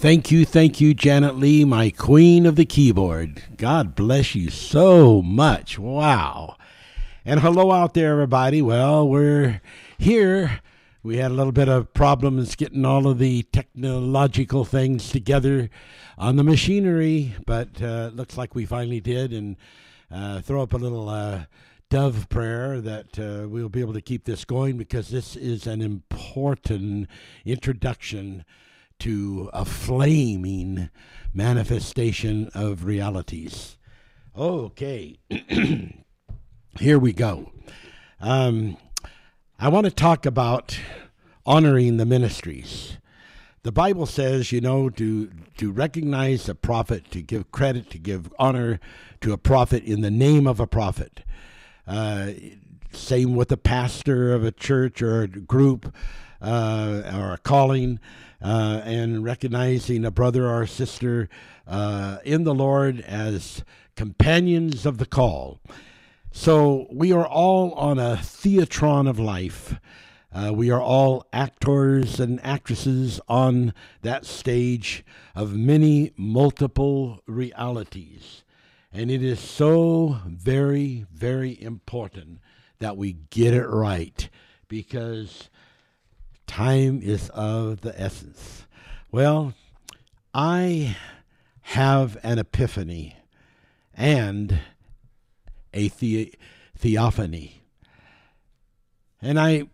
Thank you, thank you, Janet Lee, my queen of the keyboard. God bless you so much. Wow. And hello out there, everybody. Well, we're here. We had a little bit of problems getting all of the technological things together on the machinery, but uh, looks like we finally did. And uh, throw up a little uh, dove prayer that uh, we'll be able to keep this going because this is an important introduction to a flaming manifestation of realities. Okay, here we go. Um, I want to talk about honoring the ministries. The Bible says, you know, to to recognize a prophet, to give credit, to give honor to a prophet in the name of a prophet. Uh, same with a pastor of a church or a group uh, or a calling, uh, and recognizing a brother or sister uh, in the Lord as companions of the call. So we are all on a theatron of life. Uh, we are all actors and actresses on that stage of many multiple realities. And it is so very, very important that we get it right because time is of the essence. Well, I have an epiphany and a the- theophany. And I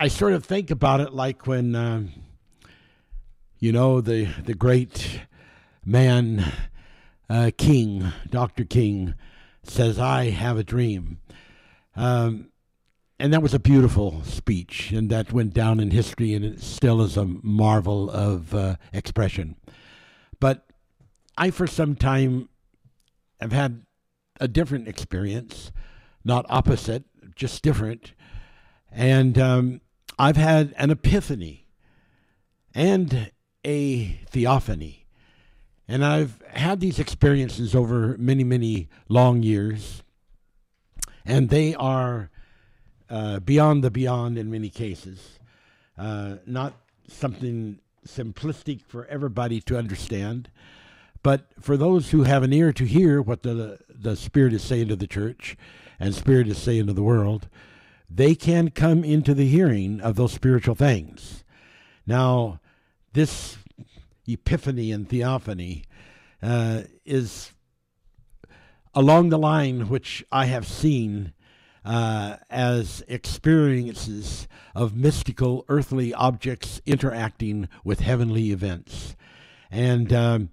I sort of think about it like when um, you know the the great man uh, King, Dr. King, says, I have a dream. Um, and that was a beautiful speech, and that went down in history, and it still is a marvel of uh, expression. But I, for some time, have had a different experience, not opposite, just different. And um, I've had an epiphany and a theophany. And I've had these experiences over many, many long years, and they are uh, beyond the beyond in many cases. Uh, not something simplistic for everybody to understand, but for those who have an ear to hear what the, the Spirit is saying to the church and Spirit is saying to the world, they can come into the hearing of those spiritual things. Now, this epiphany and theophany uh, is along the line which I have seen uh, as experiences of mystical earthly objects interacting with heavenly events, and um,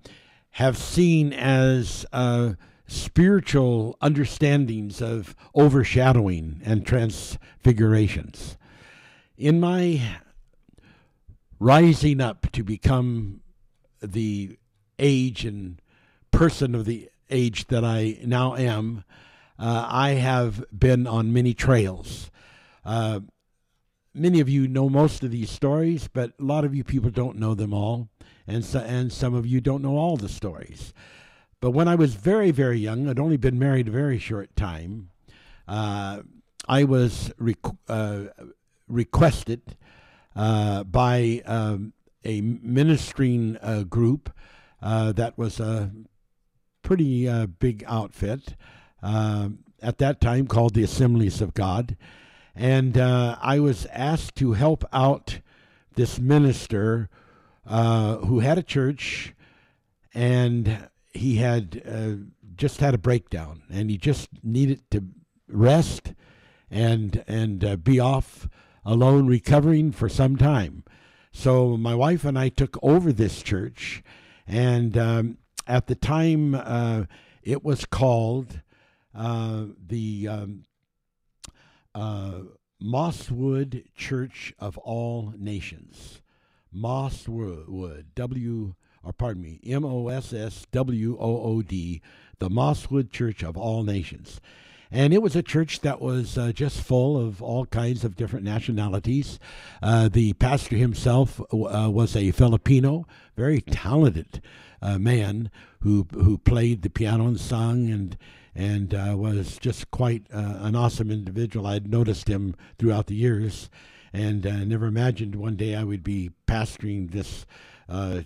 have seen as uh, spiritual understandings of overshadowing and transfigurations. In my rising up to become the age and person of the age that I now am, uh, I have been on many trails. Uh, many of you know most of these stories, but a lot of you people don't know them all, and so, and some of you don't know all the stories. But when I was very very young, I'd only been married a very short time. Uh, I was requ- uh, requested uh, by um, a ministering uh, group that was a pretty big outfit uh, at that time called the Assemblies of God. And uh, I was asked to help out this minister uh, who had a church and he had just had a breakdown and he just needed to rest and and be off alone recovering for some time. So my wife and I took over this church, and um, at the time uh, it was called uh, the um, uh, Mosswood Church of All Nations. Mosswood, W, or pardon me, M O S S W O O D, the Mosswood Church of All Nations. And it was a church that was uh, just full of all kinds of different nationalities. Uh, the pastor himself uh, was a Filipino, very talented uh, man who who played the piano and sung and and uh, was just quite uh, an awesome individual. I'd noticed him throughout the years, and never imagined one day I would be pastoring this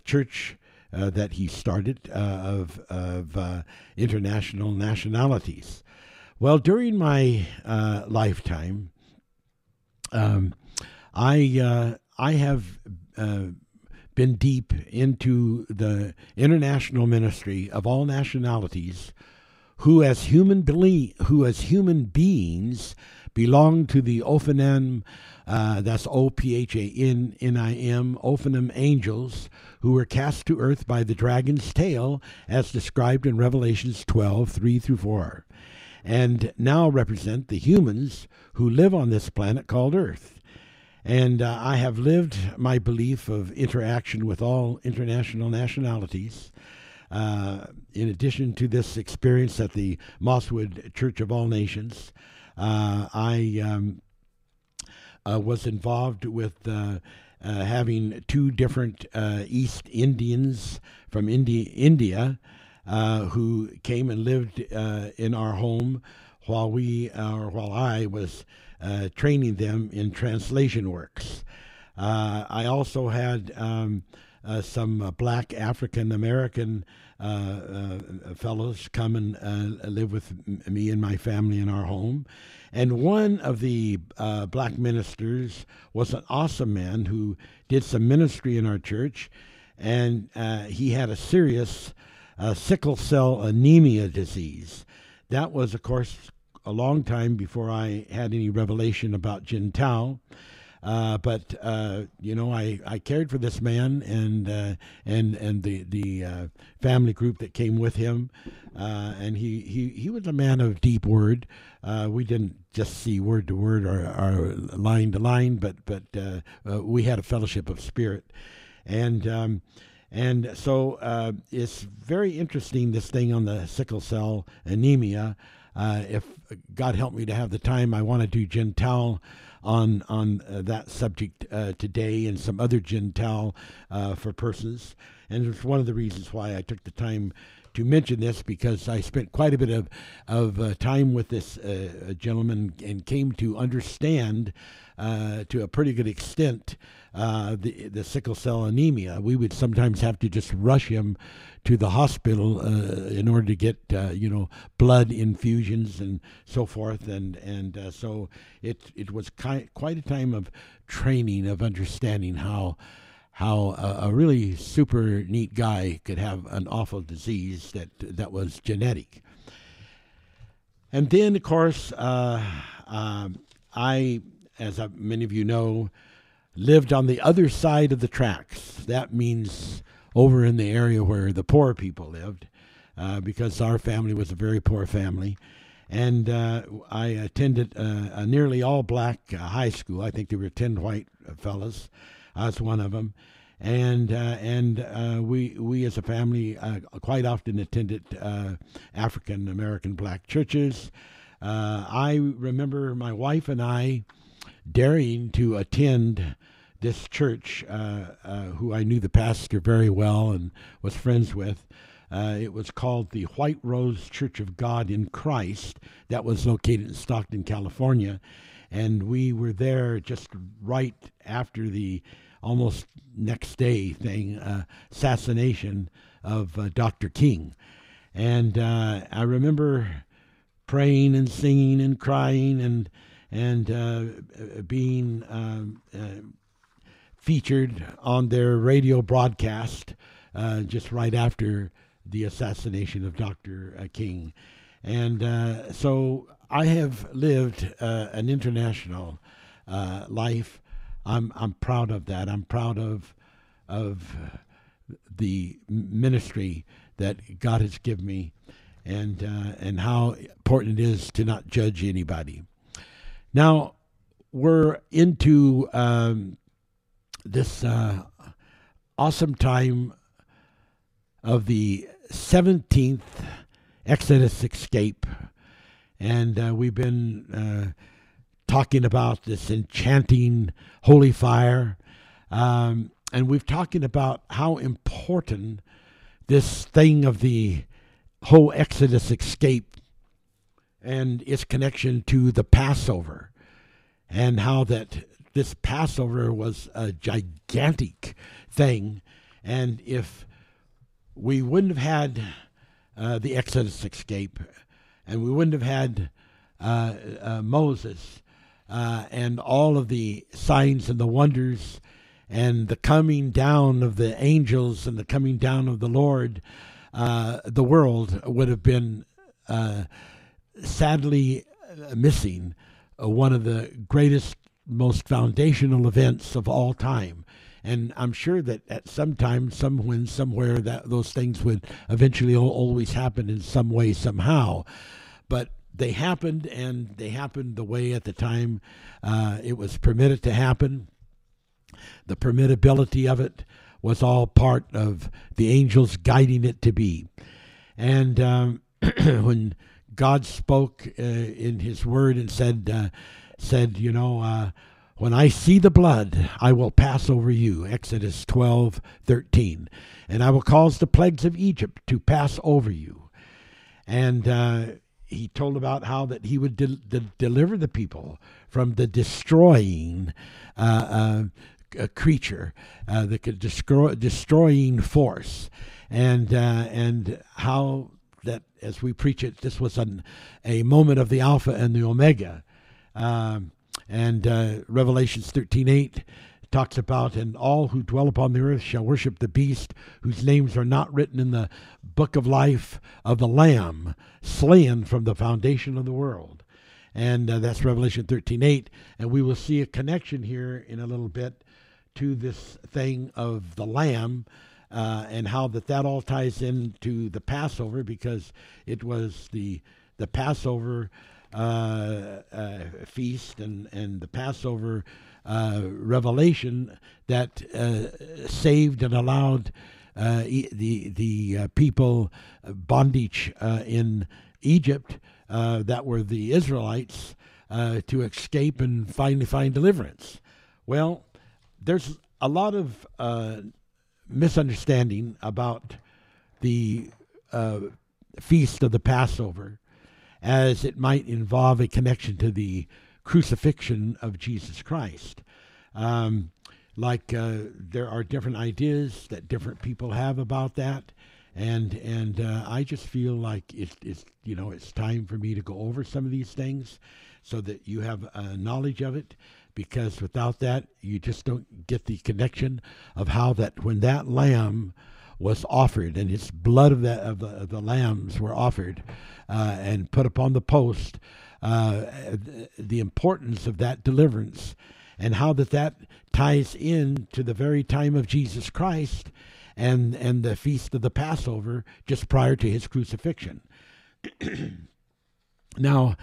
church uh, that he started uh, of, of uh, international nationalities. Well, during my uh, lifetime, um, I uh, I have been deep into the international ministry of all nationalities, who as human belie- who as human beings belong to the Ophanim, uh, that's O P H A N N I M, Ophanim angels, who were cast to earth by the dragon's tail, as described in Revelations 12 3 through 4, and now represent the humans who live on this planet called Earth. And uh, I have lived my belief of interaction with all international nationalities. Uh, in addition to this experience at the Mosswood Church of All Nations, uh, I um, uh, was involved with uh, having two different East Indians from Indi- India who came and lived in our home while we, or while I was training them in translation works. I also had um, uh, some uh, black African American uh, fellows come and live with me and my family in our home. And one of the black ministers was an awesome man who did some ministry in our church, and he had a serious sickle cell anemia disease. That was, of course, a long time before I had any revelation about Jin Tao. Uh, but uh, you know, I, I cared for this man and uh, and and the the uh, family group that came with him, uh, and he, he he was a man of deep word. Uh, we didn't just see word to word or, or line to line, but but we had a fellowship of spirit, and. Um, and so it's very interesting this thing on the sickle cell anemia. if God help me to have the time, I want to do Tao on on uh, that subject uh, today and some other Tao uh, for persons. And it's one of the reasons why I took the time to mention this because I spent quite a bit of of uh, time with this uh, gentleman and came to understand uh, to a pretty good extent uh, the the sickle cell anemia. We would sometimes have to just rush him to the hospital uh, in order to get uh, you know blood infusions and so forth, and and uh, so it it was ki- quite a time of training of understanding how how a, a, really super neat guy could have an awful disease that that was genetic. And then, of course, uh, uh, I, as many of you know, lived on the other side of the tracks. That means over in the area where the poor people lived, uh, because our family was a very poor family. And uh, I attended uh, a nearly all black uh, high school. I think there were 10 white fellas. I was one of them. And uh, and uh, we we as a family quite often attended African American black churches. I remember my wife and I daring to attend this church, uh, uh, who I knew the pastor very well and was friends with. Uh, it was called the White Rose Church of God in Christ. That was located in Stockton, California. And we were there just right after the almost next day thing, uh, assassination of uh, Dr. King. And uh, I remember praying and singing and crying and and being um, featured on their radio broadcast uh, just right after the assassination of Dr. Uh, King. And uh, so I have lived uh, an international uh, life. I'm, I'm proud of that. I'm proud of, of the ministry that God has given me and, uh, and how important it is to not judge anybody. Now, we're into um, this uh, awesome time of the 17th Exodus escape. And uh, we've been uh, talking about this enchanting holy fire. Um, and we've talking about how important this thing of the whole Exodus escape and its connection to the Passover and how that this Passover was a gigantic thing. And if we wouldn't have had uh, the Exodus escape, and we wouldn't have had uh, uh, Moses uh, and all of the signs and the wonders and the coming down of the angels and the coming down of the Lord, uh, the world would have been uh, sadly missing one of the greatest, most foundational events of all time. And I'm sure that at some time, somewhen, somewhere, that those things would eventually always happen in some way, somehow. But they happened, and they happened the way at the time uh, it was permitted to happen. The permittability of it was all part of the angels guiding it to be. And um, when God spoke uh, in His Word and said, uh, said, you know, uh, when I see the blood, I will pass over you. Exodus 12, 13. And I will cause the plagues of Egypt to pass over you. And uh, he told about how that he would de- de- deliver the people from the destroying uh, uh, creature, uh, the destroy- destroying force, and uh, and how that as we preach it, this was an, a moment of the Alpha and the Omega, um, and uh, Revelations thirteen eight talks about, and all who dwell upon the earth shall worship the beast, whose names are not written in the book of life of the Lamb, slain from the foundation of the world. And uh, that's Revelation 13 8. And we will see a connection here in a little bit to this thing of the Lamb. Uh, and how that that all ties into the Passover because it was the the Passover uh, uh, feast and and the Passover uh, revelation that uh, saved and allowed uh, e- the the uh, people uh, bondage in Egypt that were the Israelites to escape and finally find deliverance. Well, there's a lot of misunderstanding about the feast of the Passover, as it might involve a connection to the crucifixion of Jesus Christ. Um, like uh, there are different ideas that different people have about that, and and uh, I just feel like it's, it's you know it's time for me to go over some of these things, so that you have a knowledge of it. Because without that, you just don't get the connection of how that when that lamb was offered, and its blood of, that, of, the, of the lambs were offered uh, and put upon the post, uh, the importance of that deliverance and how that that ties in to the very time of Jesus Christ and and the feast of the Passover just prior to his crucifixion. now,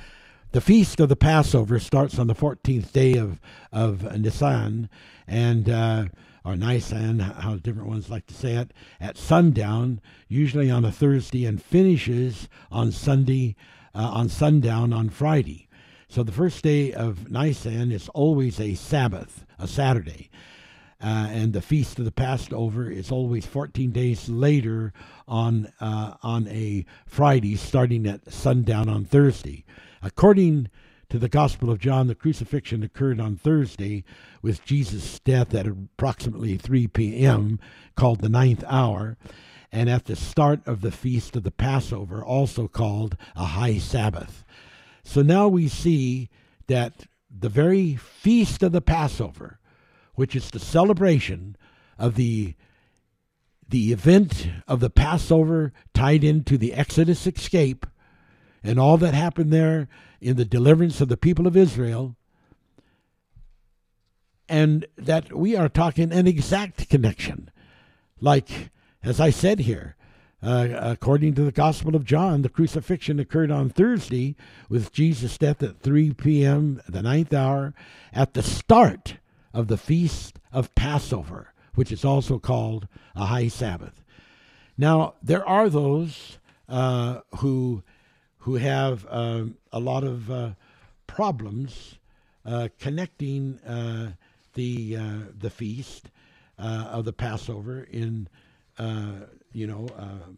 the feast of the Passover starts on the 14th day of of Nisan and uh, or Nisan, how different ones like to say it, at sundown, usually on a Thursday, and finishes on Sunday uh, on sundown on Friday. So the first day of Nisan is always a Sabbath, a Saturday. Uh, and the feast of the Passover is always 14 days later on uh, on a Friday, starting at sundown on Thursday. According to the Gospel of John, the crucifixion occurred on Thursday, with Jesus' death at approximately 3 p.m., called the ninth hour, and at the start of the feast of the Passover, also called a high Sabbath. So now we see that the very feast of the Passover, which is the celebration of the the event of the Passover tied into the Exodus escape and all that happened there in the deliverance of the people of Israel, and that we are talking an exact connection. Like, as I said here, uh, according to the Gospel of John, the crucifixion occurred on Thursday with Jesus' death at 3 p.m., the ninth hour, at the start of the feast of Passover, which is also called a high Sabbath. Now, there are those uh, who who have uh, a lot of uh, problems uh, connecting uh, the the feast of the Passover in you know, uh,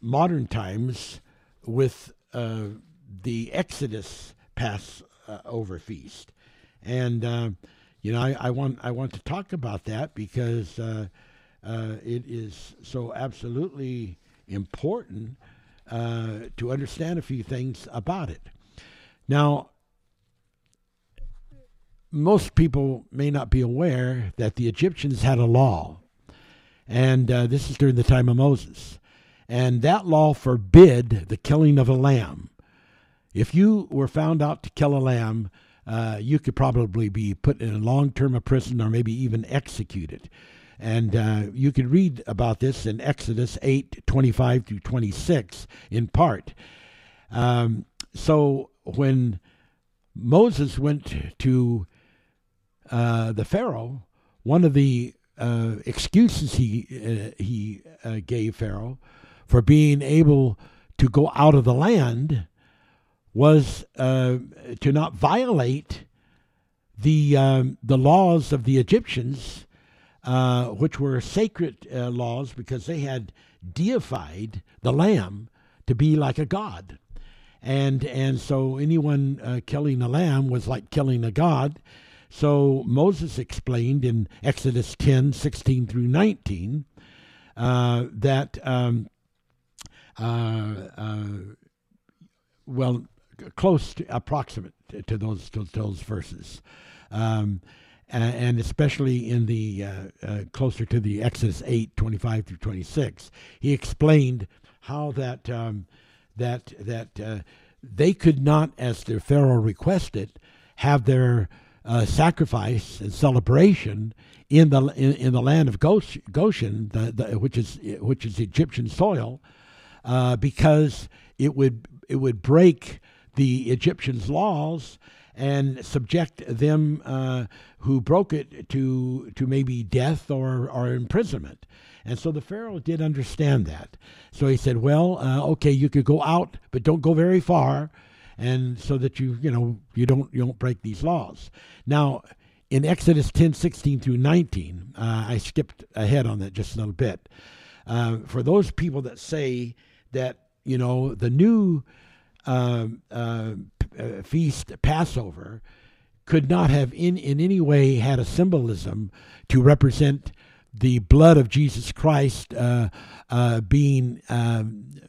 modern times with uh, the Exodus Passover feast, and uh, you know, I, I, want I want to talk about that because uh, uh, it is so absolutely important uh, to understand a few things about it. Now, most people may not be aware that the Egyptians had a law, and uh, this is during the time of Moses. And that law forbid the killing of a lamb. If you were found out to kill a lamb, uh, you could probably be put in a long term of prison or maybe even executed. And uh, you can read about this in Exodus 8 25 through 26 in part. Um, so when Moses went to uh, the Pharaoh, one of the uh, excuses he uh, he uh, gave Pharaoh for being able to go out of the land was uh, to not violate the um, the laws of the Egyptians, uh, which were sacred uh, laws because they had deified the lamb to be like a god, and and so anyone uh, killing a lamb was like killing a god. So Moses explained in Exodus 10, 16 through 19, uh, that um, uh, well, close to approximate to those to those verses, um, and especially in the uh, uh, closer to the Exodus 8, 25 through 26, he explained how that um, that that uh, they could not, as the Pharaoh requested, have their uh, sacrifice and celebration in the in, in the land of Goshen, the, the, which is which is Egyptian soil, uh, because it would it would break the Egyptians' laws and subject them uh, who broke it to to maybe death or, or imprisonment. And so the Pharaoh did understand that. So he said, "Well, uh, okay, you could go out, but don't go very far, and so that you you know you don't you don't break these laws." Now, in Exodus 10, 16 through 19, uh, I skipped ahead on that just a little bit. Uh, for those people that say that you know the new uh, uh, uh, feast Passover could not have in in any way had a symbolism to represent the blood of Jesus Christ uh, uh, being um,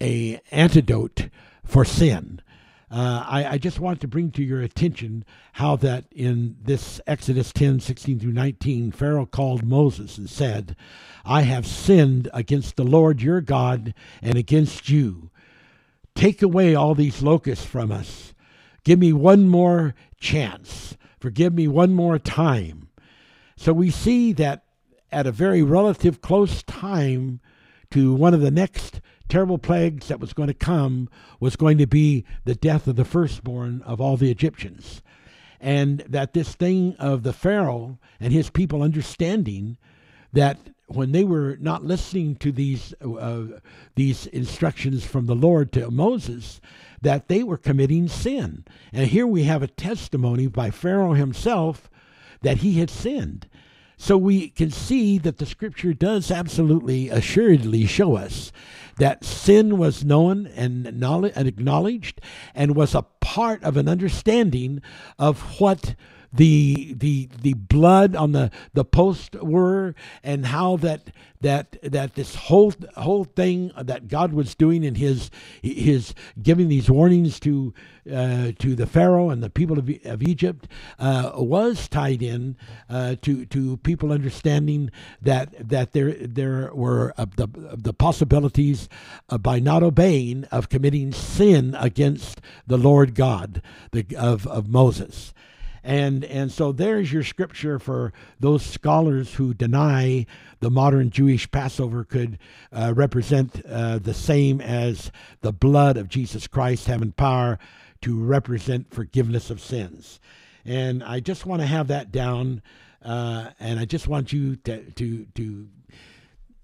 a antidote for sin. Uh, I, I, just want to bring to your attention how that in this Exodus 10, 16 through 19, Pharaoh called Moses and said, I have sinned against the Lord your God and against you. Take away all these locusts from us. Give me one more chance. Forgive me one more time. So we see that at a very relative close time to one of the next terrible plagues that was going to come was going to be the death of the firstborn of all the Egyptians. And that this thing of the Pharaoh and his people understanding that when they were not listening to these uh, these instructions from the Lord to Moses, that they were committing sin. And here we have a testimony by Pharaoh himself that he had sinned. So we can see that the scripture does absolutely assuredly show us that sin was known and, acknowledged and was a part of an understanding of what the the the blood on the the post were and how that that that this whole whole thing that God was doing in his his giving these warnings to uh, to the Pharaoh and the people of, of Egypt uh, was tied in uh, to to people understanding that that there there were the the possibilities uh, by not obeying of committing sin against the Lord God the, of of Moses. And, and so there's your scripture for those scholars who deny the modern Jewish Passover could uh, represent uh, the same as the blood of Jesus Christ having power to represent forgiveness of sins. And I just want to have that down, uh, and I just want you to, to, to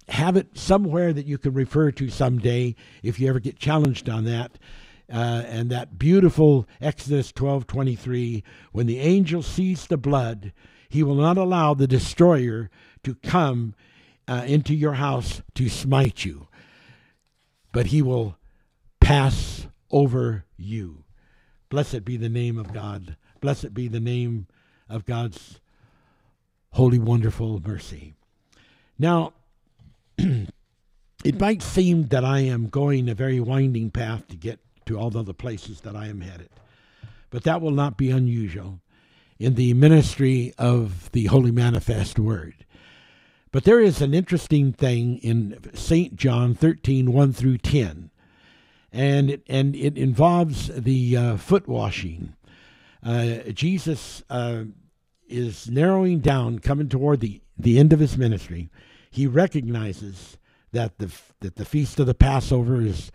have it somewhere that you can refer to someday if you ever get challenged on that uh, and that beautiful Exodus 12:23, when the angel sees the blood, he will not allow the destroyer to come uh, into your house to smite you, but he will pass over you. Blessed be the name of God. Blessed be the name of God's holy, wonderful mercy. Now, it might seem that I am going a very winding path to get to all the other places that I am headed, but that will not be unusual in the ministry of the Holy Manifest Word. But there is an interesting thing in St. John 13 1 through 10, and it, and it involves the uh, foot washing. Uh, Jesus uh, is narrowing down, coming toward the, the end of his ministry. He recognizes that the that the feast of the Passover is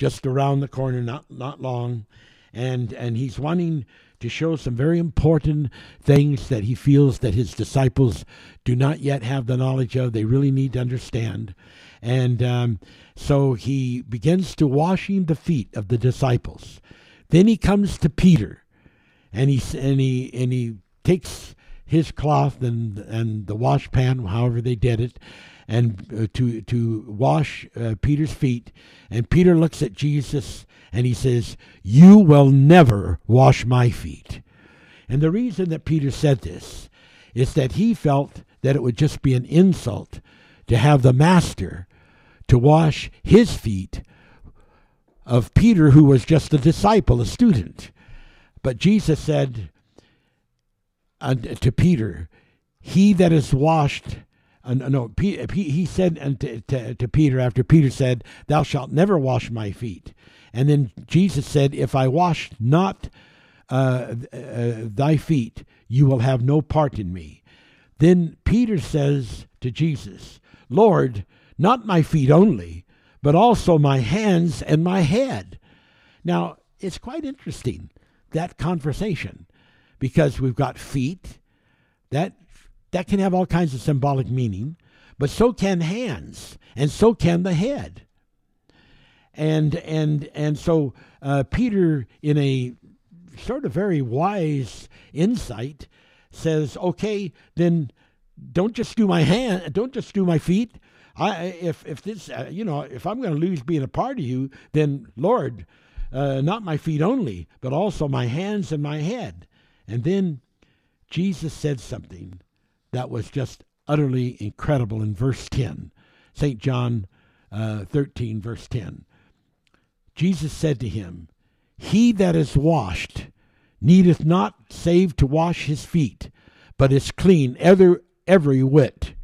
just around the corner, not not long, and and he's wanting to show some very important things that he feels that his disciples do not yet have the knowledge of. They really need to understand, and um, so he begins to washing the feet of the disciples. Then he comes to Peter, and he and he and he takes his cloth and and the wash pan, however they did it, and uh, to to wash uh, Peter's feet. And Peter looks at Jesus and he says, "You will never wash my feet." And the reason that Peter said this is that he felt that it would just be an insult to have the master to wash his feet of Peter, who was just a disciple, a student. But Jesus said uh, to Peter, He that is washed uh, no, he said to, to, to Peter after Peter said, "Thou shalt never wash my feet." And then Jesus said, "If I wash not uh, uh, thy feet, you will have no part in me." Then Peter says to Jesus, "Lord, not my feet only, but also my hands and my head." Now it's quite interesting that conversation because we've got feet that that can have all kinds of symbolic meaning, but so can hands, and so can the head. And and and so uh, Peter, in a sort of very wise insight, says, "Okay, then don't just do my hand, don't just do my feet. I if if this uh, you know if I'm going to lose being a part of you, then Lord, uh, not my feet only, but also my hands and my head." And then Jesus said something that was just utterly incredible in verse 10. St. John uh, 13, verse 10. Jesus said to him, He that is washed needeth not save to wash his feet, but is clean every, every whit.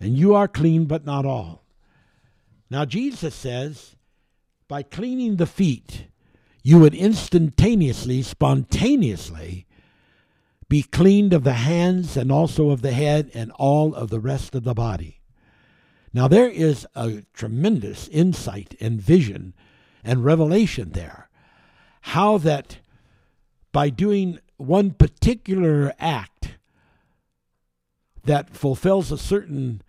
And you are clean, but not all. Now, Jesus says, by cleaning the feet, you would instantaneously, spontaneously be cleaned of the hands and also of the head and all of the rest of the body. Now, there is a tremendous insight and vision and revelation there. How that by doing one particular act that fulfills a certain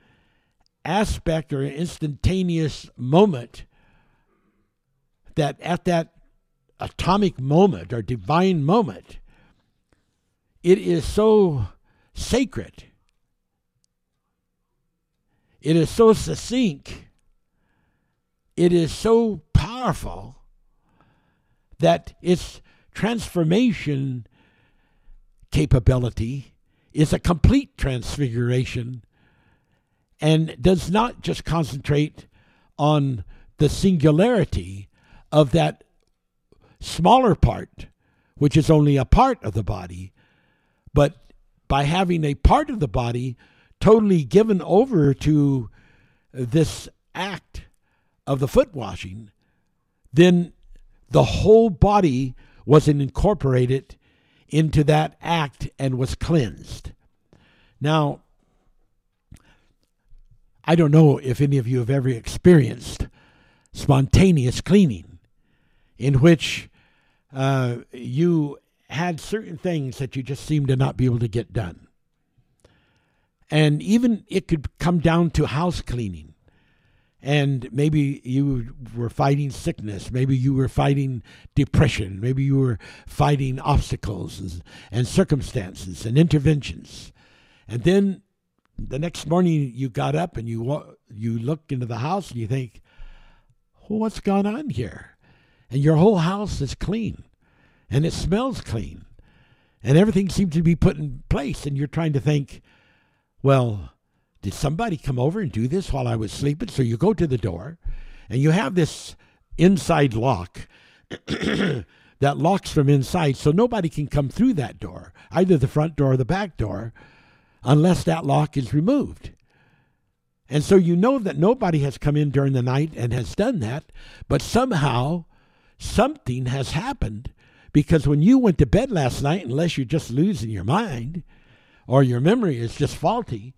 aspect or instantaneous moment, that at that atomic moment or divine moment, it is so sacred. It is so succinct. It is so powerful that its transformation capability is a complete transfiguration and does not just concentrate on the singularity of that smaller part, which is only a part of the body, but by having a part of the body totally given over to this act of the foot washing, then the whole body was incorporated into that act and was cleansed. Now, I don't know if any of you have ever experienced spontaneous cleaning, in which uh, you had certain things that you just seemed to not be able to get done. And even it could come down to house cleaning. And maybe you were fighting sickness. Maybe you were fighting depression. Maybe you were fighting obstacles and, and circumstances and interventions. And then the next morning you got up and you you look into the house and you think, well, what's gone on here? And your whole house is clean and it smells clean and everything seems to be put in place and you're trying to think well did somebody come over and do this while I was sleeping? So you go to the door and you have this inside lock that locks from inside so nobody can come through that door, either the front door or the back door, unless that lock is removed. And so you know that nobody has come in during the night and has done that, but somehow something has happened because when you went to bed last night, unless you're just losing your mind or your memory is just faulty,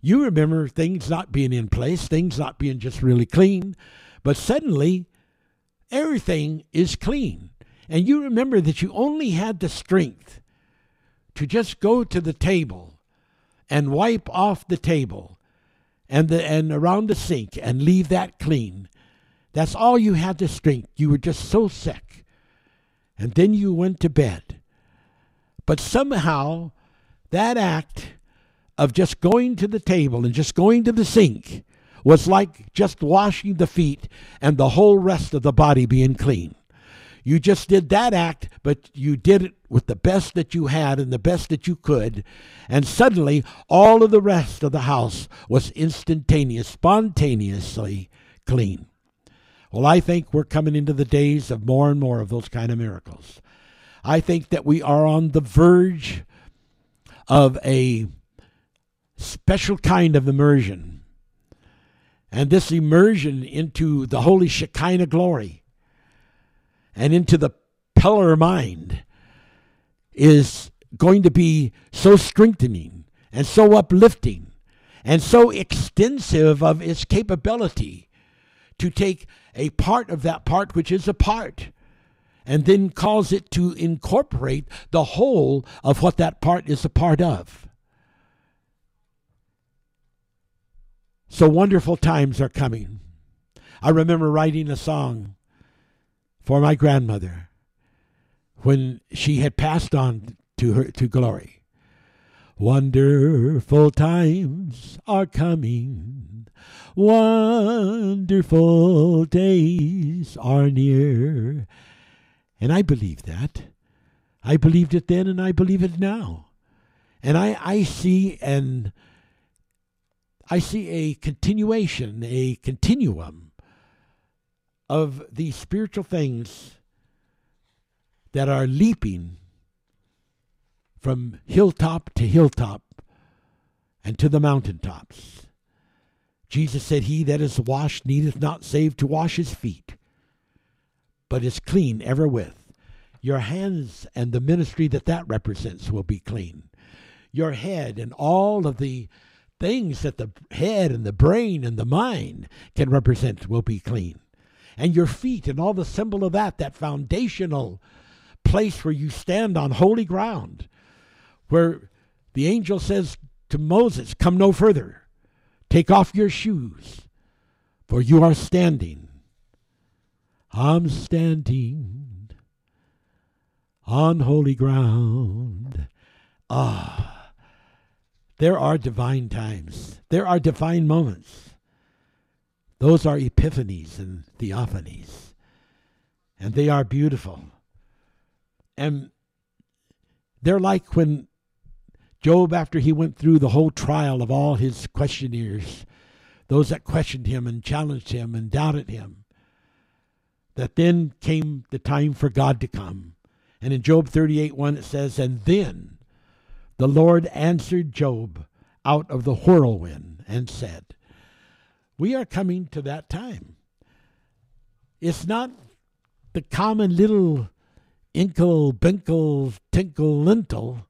you remember things not being in place, things not being just really clean, but suddenly everything is clean. And you remember that you only had the strength to just go to the table and wipe off the table and the and around the sink and leave that clean. That's all you had the strength. You were just so sick. And then you went to bed. But somehow that act of just going to the table and just going to the sink was like just washing the feet and the whole rest of the body being clean. You just did that act, but you did it with the best that you had and the best that you could. And suddenly, all of the rest of the house was instantaneous, spontaneously clean. Well, I think we're coming into the days of more and more of those kind of miracles. I think that we are on the verge of a special kind of immersion. And this immersion into the holy Shekinah glory and into the pillar mind is going to be so strengthening and so uplifting and so extensive of its capability to take a part of that part which is a part and then cause it to incorporate the whole of what that part is a part of. So wonderful times are coming. I remember writing a song for my grandmother when she had passed on to her to glory. Wonderful times are coming. Wonderful days are near. And I believe that. I believed it then and I believe it now. And I, I see and I see a continuation, a continuum of these spiritual things that are leaping from hilltop to hilltop and to the mountaintops. Jesus said, He that is washed needeth not save to wash his feet, but is clean ever with. Your hands and the ministry that that represents will be clean. Your head and all of the things that the head and the brain and the mind can represent will be clean and your feet and all the symbol of that, that foundational place where you stand on holy ground, where the angel says to Moses, Come no further, take off your shoes, for you are standing. I'm standing on holy ground. Ah, there are divine times, there are divine moments those are epiphanies and theophanies, and they are beautiful. And they're like when Job, after he went through the whole trial of all his questioners, those that questioned him and challenged him and doubted him, that then came the time for God to come. And in Job 38 1, it says, And then the Lord answered Job out of the whirlwind and said, we are coming to that time. It's not the common little inkle, binkle, tinkle, lintel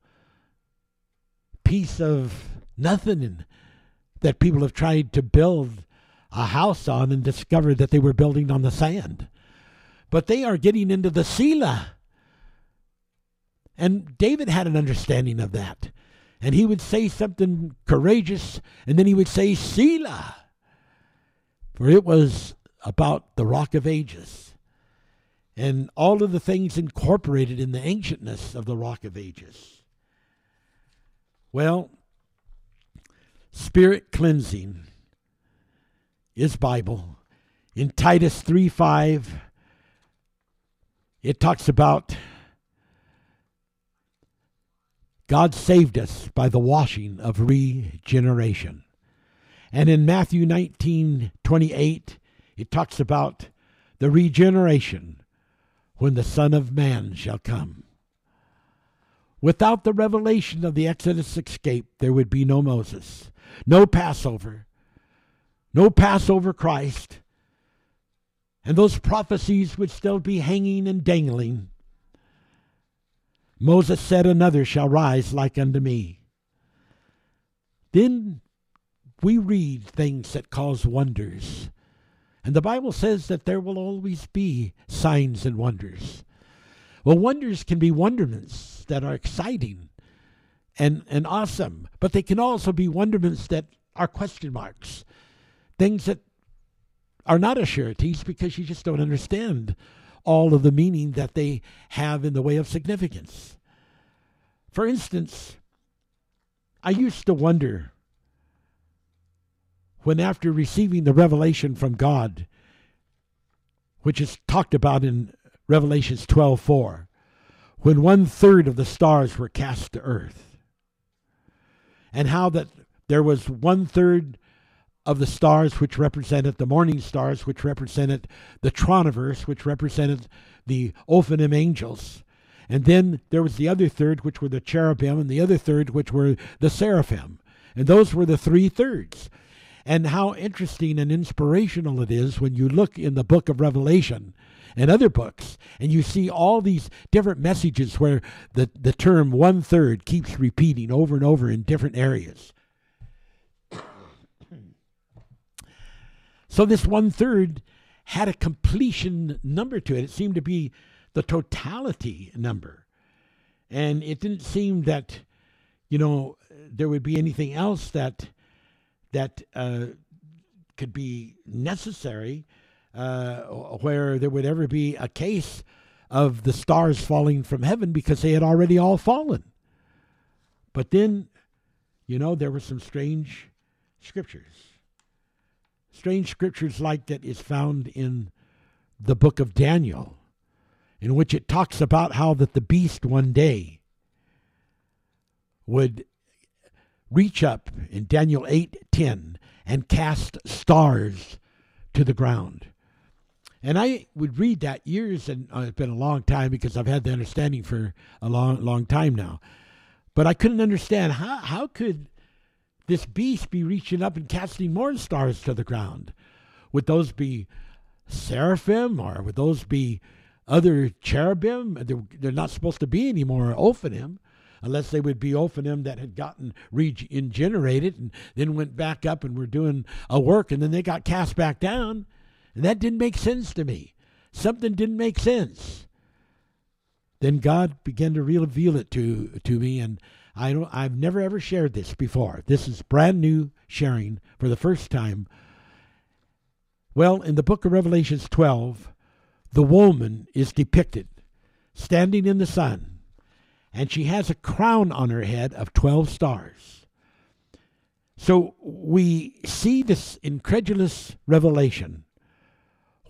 piece of nothing that people have tried to build a house on and discovered that they were building on the sand. But they are getting into the Selah. And David had an understanding of that. And he would say something courageous, and then he would say, Selah for it was about the Rock of Ages and all of the things incorporated in the ancientness of the Rock of Ages. Well, spirit cleansing is Bible. In Titus 3 5, it talks about God saved us by the washing of regeneration. And in Matthew 19 28, it talks about the regeneration when the Son of Man shall come. Without the revelation of the Exodus escape, there would be no Moses, no Passover, no Passover Christ, and those prophecies would still be hanging and dangling. Moses said, Another shall rise like unto me. Then we read things that cause wonders. And the Bible says that there will always be signs and wonders. Well, wonders can be wonderments that are exciting and, and awesome, but they can also be wonderments that are question marks, things that are not assurities because you just don't understand all of the meaning that they have in the way of significance. For instance, I used to wonder when, after receiving the revelation from God, which is talked about in Revelations 12:4, when one third of the stars were cast to earth, and how that there was one third of the stars which represented the morning stars, which represented the Troniverse, which represented the Ophanim angels. And then there was the other third, which were the cherubim, and the other third, which were the seraphim. And those were the three thirds. And how interesting and inspirational it is when you look in the book of Revelation and other books, and you see all these different messages where the, the term one third keeps repeating over and over in different areas. So this one third had a completion number to it. It seemed to be the totality number. And it didn't seem that, you know, there would be anything else that that uh, could be necessary uh, where there would ever be a case of the stars falling from heaven because they had already all fallen. But then, you know, there were some strange scriptures. Strange scriptures like that is found in the book of Daniel, in which it talks about how that the beast one day would reach up in Daniel 8:10 and cast stars to the ground. And I would read that years, and uh, it's been a long time because I've had the understanding for a long, long time now. But I couldn't understand how how could this beast be reaching up and casting more stars to the ground? Would those be seraphim, or would those be other cherubim? They're, they're not supposed to be any more Ophanim unless they would be Ophanim that had gotten regenerated and then went back up and were doing a work and then they got cast back down. That didn't make sense to me. Something didn't make sense. Then God began to reveal it to, to me, and I don't, I've never ever shared this before. This is brand new sharing for the first time. Well, in the book of Revelations 12, the woman is depicted standing in the sun, and she has a crown on her head of 12 stars. So we see this incredulous revelation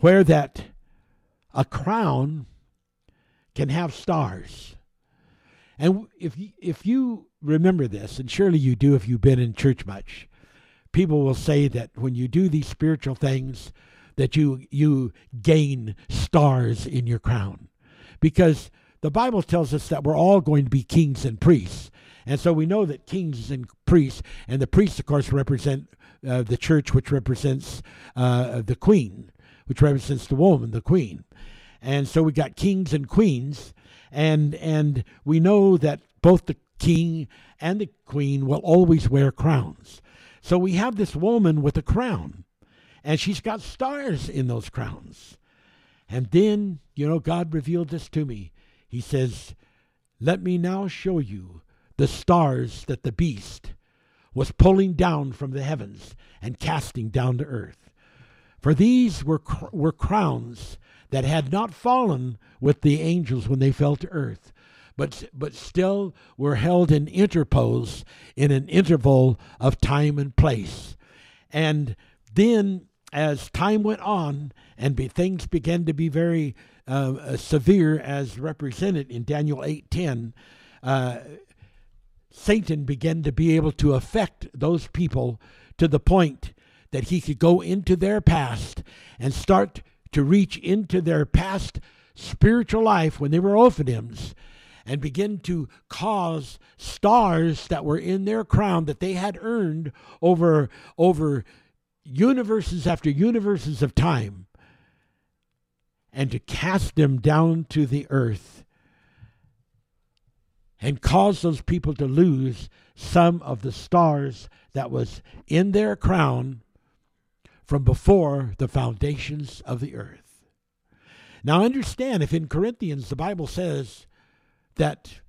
where that a crown can have stars. And if you, if you remember this, and surely you do if you've been in church much, people will say that when you do these spiritual things, that you you gain stars in your crown, because the Bible tells us that we're all going to be kings and priests, and so we know that kings and priests, and the priests, of course, represent uh, the church, which represents uh, the queen which represents the woman, the queen. And so we got kings and queens, and and we know that both the king and the queen will always wear crowns. So we have this woman with a crown, and she's got stars in those crowns. And then, you know, God revealed this to me. He says, Let me now show you the stars that the beast was pulling down from the heavens and casting down to earth. For these were, were crowns that had not fallen with the angels when they fell to earth, but, but still were held in interpose in an interval of time and place. And then, as time went on and be, things began to be very uh, uh severe, as represented in Daniel 8:10, uh, Satan began to be able to affect those people to the point that he could go into their past and start to reach into their past spiritual life when they were Ophanims and begin to cause stars that were in their crown that they had earned over over universes after universes of time and to cast them down to the earth and cause those people to lose some of the stars that was in their crown from before the foundations of the earth. Now understand if in Corinthians the Bible says that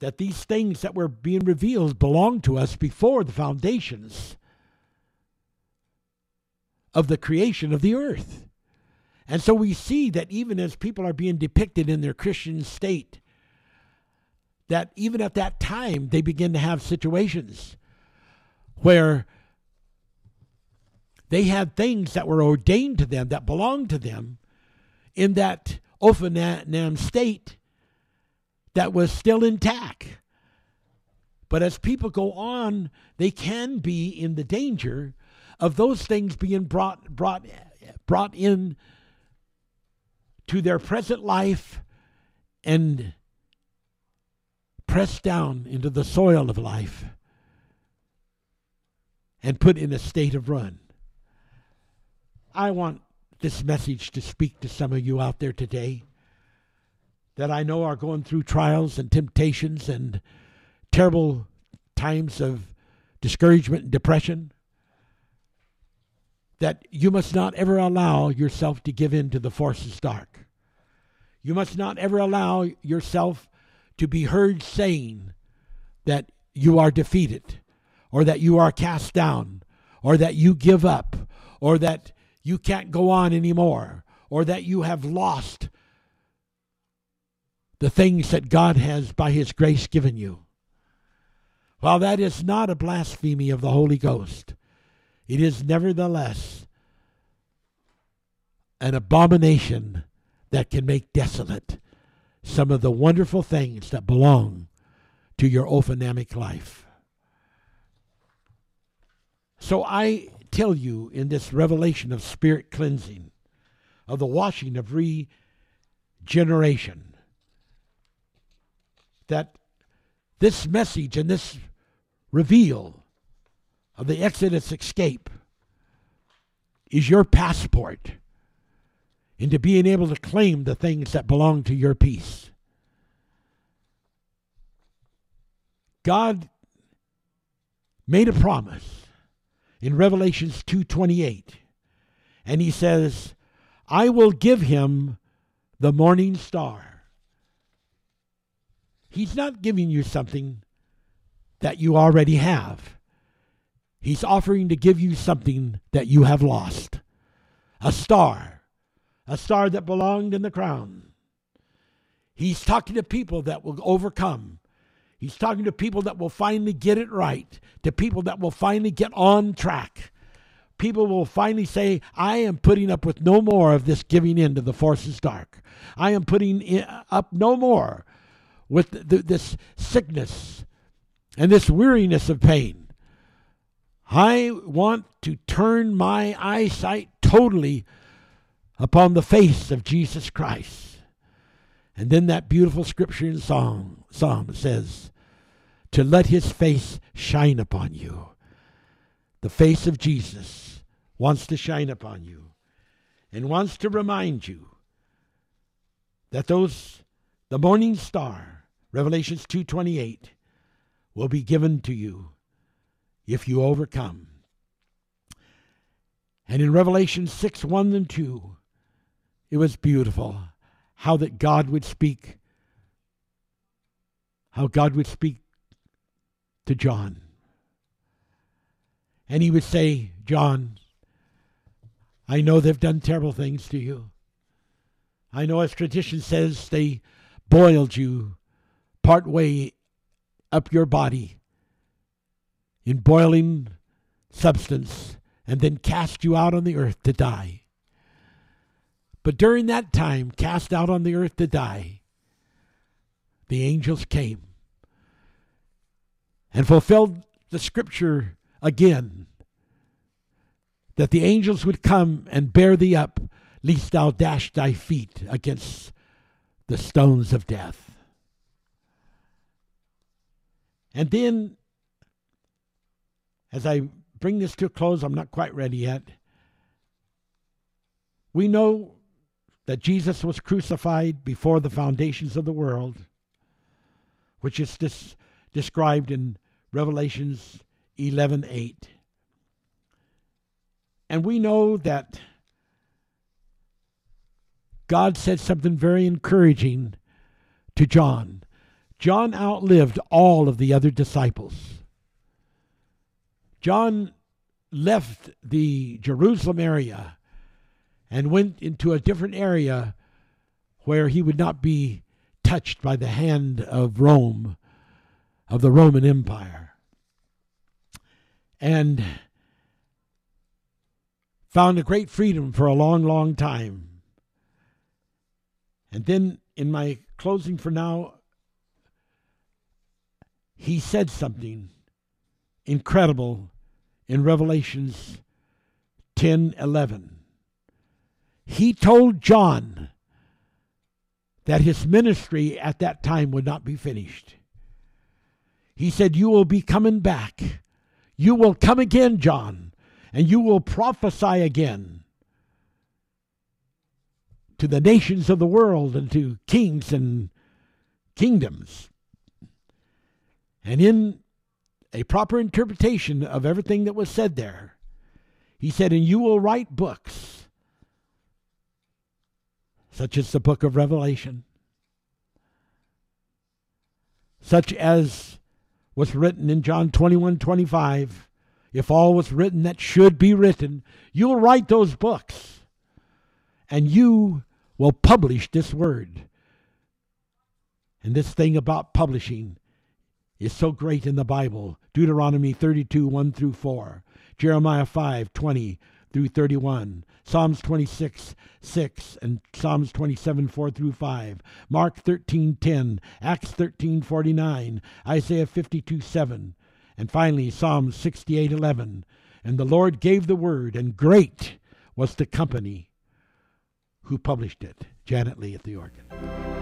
that these things that were being revealed belonged to us before the foundations of the creation of the earth. And so we see that even as people are being depicted in their Christian state, that even at that time they begin to have situations where they had things that were ordained to them, that belonged to them, in that Ophanim state that was still intact. But as people go on, they can be in the danger of those things being brought brought brought in to their present life and pressed down into the soil of life and put in a state of run. I want this message to speak to some of you out there today that I know are going through trials and temptations and terrible times of discouragement and depression. That you must not ever allow yourself to give in to the forces dark. You must not ever allow yourself to be heard saying that you are defeated or that you are cast down or that you give up or that you can't go on anymore or that you have lost the things that God has by His grace given you. While that is not a blasphemy of the Holy Ghost, it is nevertheless an abomination that can make desolate some of the wonderful things that belong to your ophanamic life. So I tell you in this revelation of spirit cleansing, of the washing of regeneration, that this message and this reveal of the Exodus escape is your passport into being able to claim the things that belong to your peace. God made a promise in Revelations 2:28 and he says, "I will give him the morning star." He's not giving you something that you already have. He's offering to give you something that you have lost. A star a star that belonged in the crown. He's talking to people that will overcome. He's talking to people that will finally get it right, to people that will finally get on track. People will finally say, I am putting up with no more of this giving in to the forces dark. I am putting up no more with this sickness and this weariness of pain. I want to turn my eyesight totally upon the face of Jesus Christ. And then that beautiful scripture in Psalm, Psalm says, to let his face shine upon you. The face of Jesus wants to shine upon you and wants to remind you that those the morning star, Revelations 2:28, will be given to you if you overcome. And in Revelation 6 1 and 2, it was beautiful how that God would speak, how God would speak to John. And he would say, John, I know they've done terrible things to you. I know, as tradition says, they boiled you part way up your body in boiling substance and then cast you out on the earth to die. But during that time, cast out on the earth to die, the angels came and fulfilled the scripture again that the angels would come and bear thee up, lest thou dash thy feet against the stones of death. And then, as I bring this to a close, I'm not quite ready yet. We know that Jesus was crucified before the foundations of the world, which is this described in Revelations 11:8. And we know that God said something very encouraging to John. John outlived all of the other disciples. John left the Jerusalem area and went into a different area where he would not be touched by the hand of Rome, of the Roman Empire. And found a great freedom for a long, long time. And then in my closing for now, he said something incredible in Revelations 10 11. He told John that his ministry at that time would not be finished. He said, You will be coming back. You will come again, John, and you will prophesy again to the nations of the world and to kings and kingdoms. And in a proper interpretation of everything that was said there, he said, And you will write books, such as the book of Revelation, such as was written in John 21 25. If all was written that should be written, you'll write those books and you will publish this word. And this thing about publishing is so great in the Bible. Deuteronomy 32, 1 through 4. Jeremiah 5, 20 through 31. Psalms 26, 6, and Psalms 27, 4 through 5. Mark 13, 10. Acts 13, 49. Isaiah 52, 7. And finally, Psalms 68, 11. And the Lord gave the word, and great was the company who published it. Janet Lee at the organ.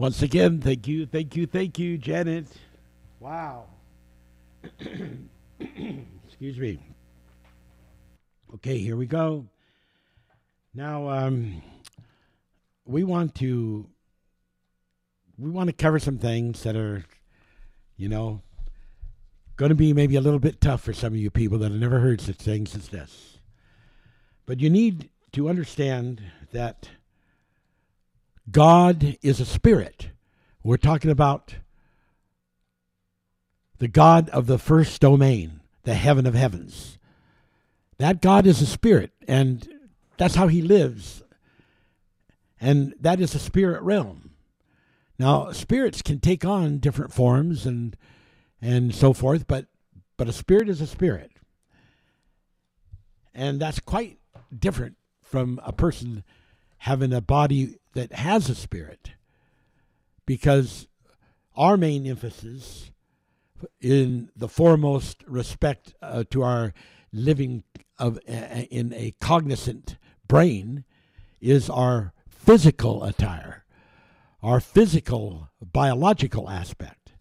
Once again, thank you, thank you, thank you, Janet. Wow. Excuse me. Okay, here we go. Now, um, we want to we want to cover some things that are, you know, going to be maybe a little bit tough for some of you people that have never heard such things as this. But you need to understand that God is a spirit. We're talking about the God of the first domain, the heaven of heavens. That God is a spirit, and that's how he lives. And that is a spirit realm. Now, spirits can take on different forms and and so forth, but but a spirit is a spirit. And that's quite different from a person having a body that has a spirit. Because our main emphasis in the foremost respect uh, to our living of uh, in a cognizant brain is our physical attire, our physical biological aspect.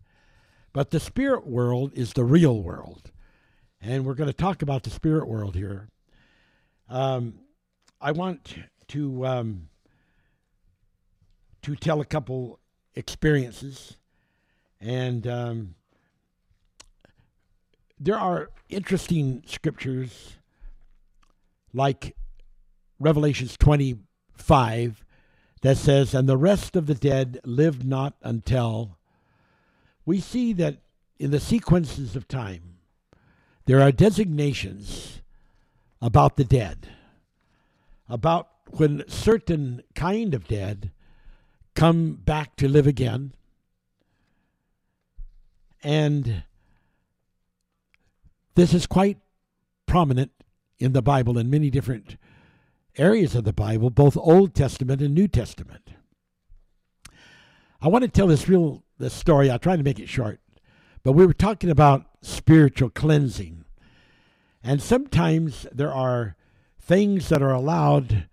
But the spirit world is the real world. And we're going to talk about the spirit world here. Um, I want to um, to tell a couple experiences, and um, there are interesting scriptures like Revelations 25 that says, And the rest of the dead lived not until. We see that in the sequences of time, there are designations about the dead, about when certain kind of dead come back to live again. And this is quite prominent in the Bible in many different areas of the Bible, both Old Testament and New Testament. I want to tell this real this story. I'll try to make it short. But we were talking about spiritual cleansing. And sometimes there are things that are allowed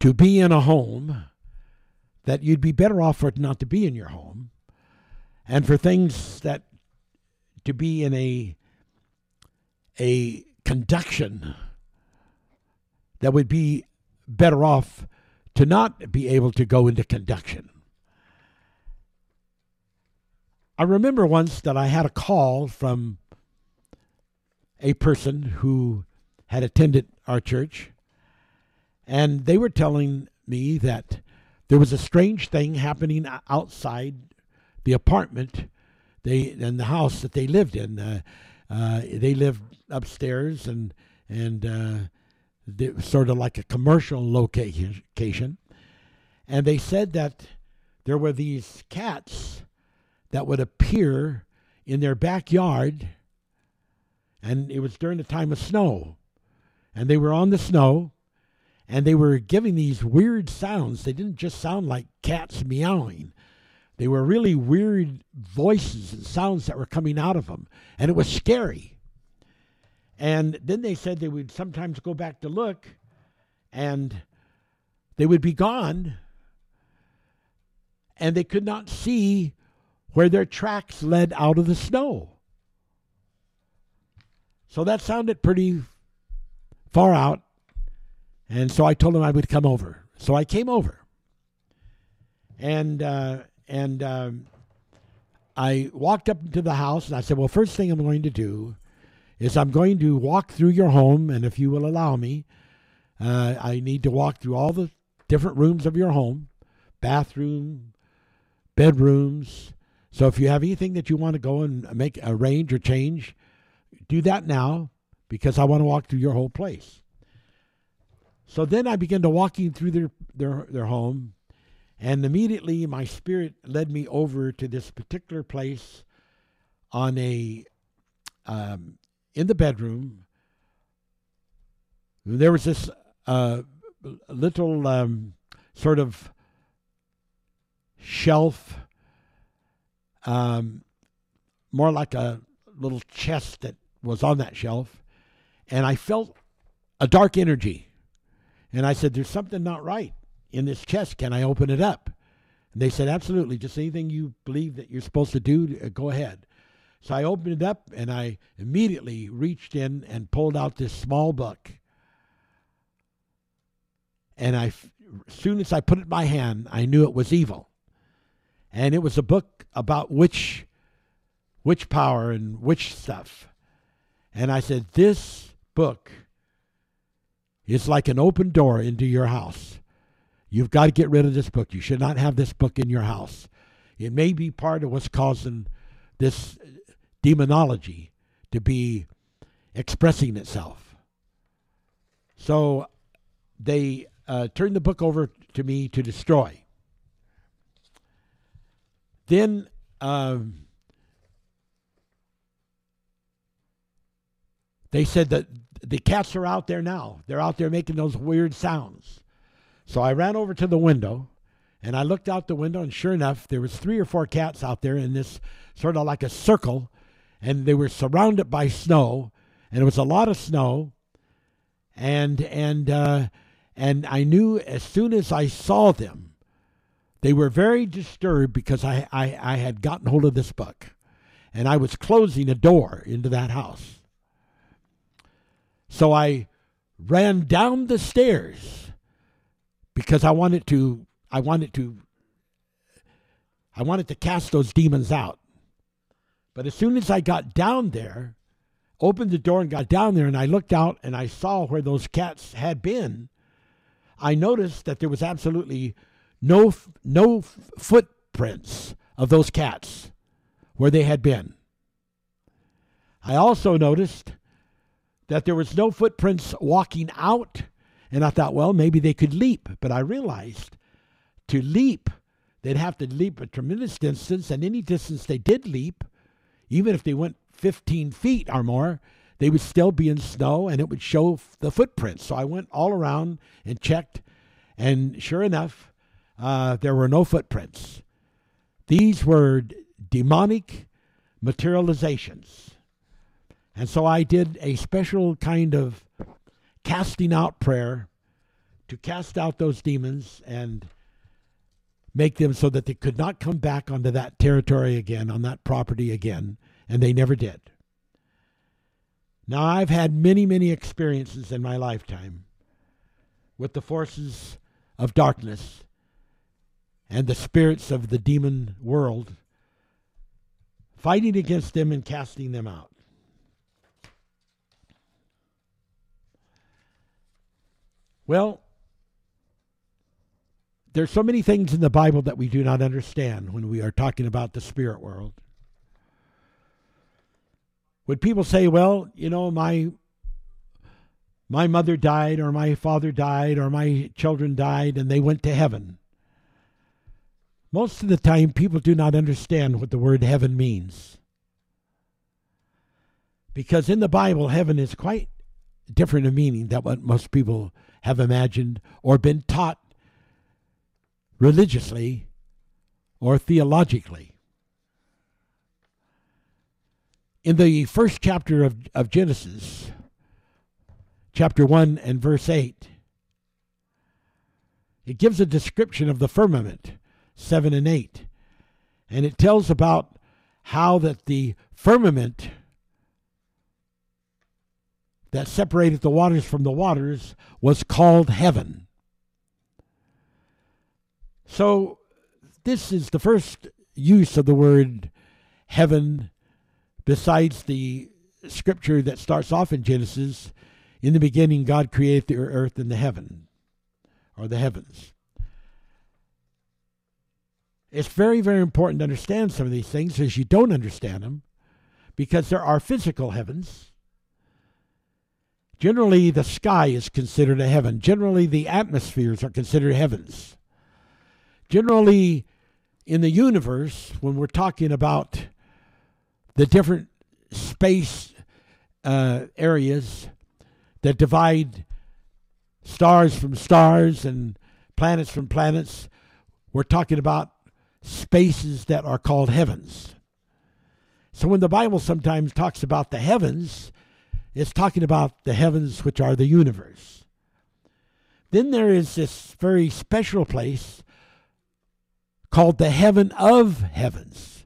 to be in a home that you'd be better off for it not to be in your home, and for things that to be in a a conduction that would be better off to not be able to go into conduction. I remember once that I had a call from a person who had attended our church, and they were telling me that there was a strange thing happening outside the apartment they in the house that they lived in. Uh, uh, they lived upstairs and and uh, sort of like a commercial location, and they said that there were these cats that would appear in their backyard, and it was during the time of snow, and they were on the snow, and they were giving these weird sounds. They didn't just sound like cats meowing. They were really weird voices and sounds that were coming out of them, and it was scary. And then they said they would sometimes go back to look, and they would be gone, and they could not see where their tracks led out of the snow. So that sounded pretty far out. And so I told him I would come over. So I came over. And uh, and um, I walked up to the house and I said, Well, first thing I'm going to do is I'm going to walk through your home, and if you will allow me, uh, I need to walk through all the different rooms of your home bathroom, bedrooms. So if you have anything that you want to go and make arrange or change, do that now because I want to walk through your whole place. So then I began to walking through their, their, their home, and immediately my spirit led me over to this particular place on a um, in the bedroom. There was this uh, little um, sort of shelf, um, more like a little chest that was on that shelf, and I felt a dark energy and I said, There's something not right in this chest. Can I open it up? And they said, Absolutely, just anything you believe that you're supposed to do, uh, go ahead. So I opened it up and I immediately reached in and pulled out this small book. And I, as soon as I put it in my hand, I knew it was evil. And it was a book about witch, witch power and witch stuff. And I said, This book is like an open door into your house. You've got to get rid of this book. You should not have this book in your house. It may be part of what's causing this demonology to be expressing itself. So they uh, turned the book over to me to destroy. Then um, they said that the cats are out there now. They're out there making those weird sounds. So I ran over to the window and I looked out the window and sure enough there was three or four cats out there in this sort of like a circle and they were surrounded by snow and it was a lot of snow and and uh, and I knew as soon as I saw them they were very disturbed because I, I, I had gotten hold of this book and I was closing a door into that house. So I ran down the stairs because I wanted to I wanted to I wanted to cast those demons out. But as soon as I got down there, opened the door and got down there and I looked out and I saw where those cats had been, I noticed that there was absolutely no no footprints of those cats where they had been. I also noticed that there was no footprints walking out and I thought, well, maybe they could leap. But I realized to leap, they'd have to leap a tremendous distance. And any distance they did leap, even if they went 15 feet or more, they would still be in snow and it would show the footprints. So I went all around and checked. And sure enough, uh, there were no footprints. These were demonic materializations. And so I did a special kind of casting out prayer to cast out those demons and make them so that they could not come back onto that territory again, on that property again, and they never did. Now, I've had many, many experiences in my lifetime with the forces of darkness and the spirits of the demon world, fighting against them and casting them out. Well, there's so many things in the Bible that we do not understand when we are talking about the spirit world. Would people say, well, you know, my my mother died or my father died or my children died and they went to heaven? Most of the time people do not understand what the word heaven means. Because in the Bible heaven is quite different a meaning than what most people have imagined or been taught religiously or theologically. In the first chapter of, of Genesis, chapter 1 and verse 8, it gives a description of the firmament, 7 and 8. And it tells about how that the firmament that separated the waters from the waters was called heaven. So, this is the first use of the word heaven, besides the scripture that starts off in Genesis in the beginning, God created the earth and the heaven, or the heavens. It's very, very important to understand some of these things as you don't understand them, because there are physical heavens Generally, the sky is considered a heaven. Generally, the atmospheres are considered heavens. Generally, in the universe, when we're talking about the different space uh, areas that divide stars from stars and planets from planets, we're talking about spaces that are called heavens. So when the Bible sometimes talks about the heavens, it's talking about the heavens, which are the universe. Then there is this very special place called the heaven of heavens.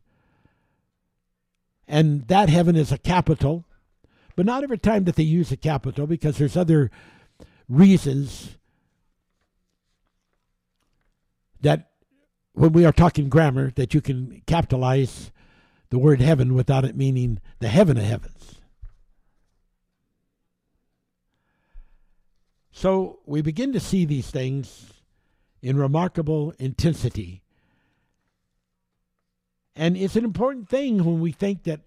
And that heaven is a capital, but not every time that they use a capital because there's other reasons that when we are talking grammar that you can capitalize the word heaven without it meaning the heaven of heavens. So we begin to see these things in remarkable intensity. And it's an important thing when we think that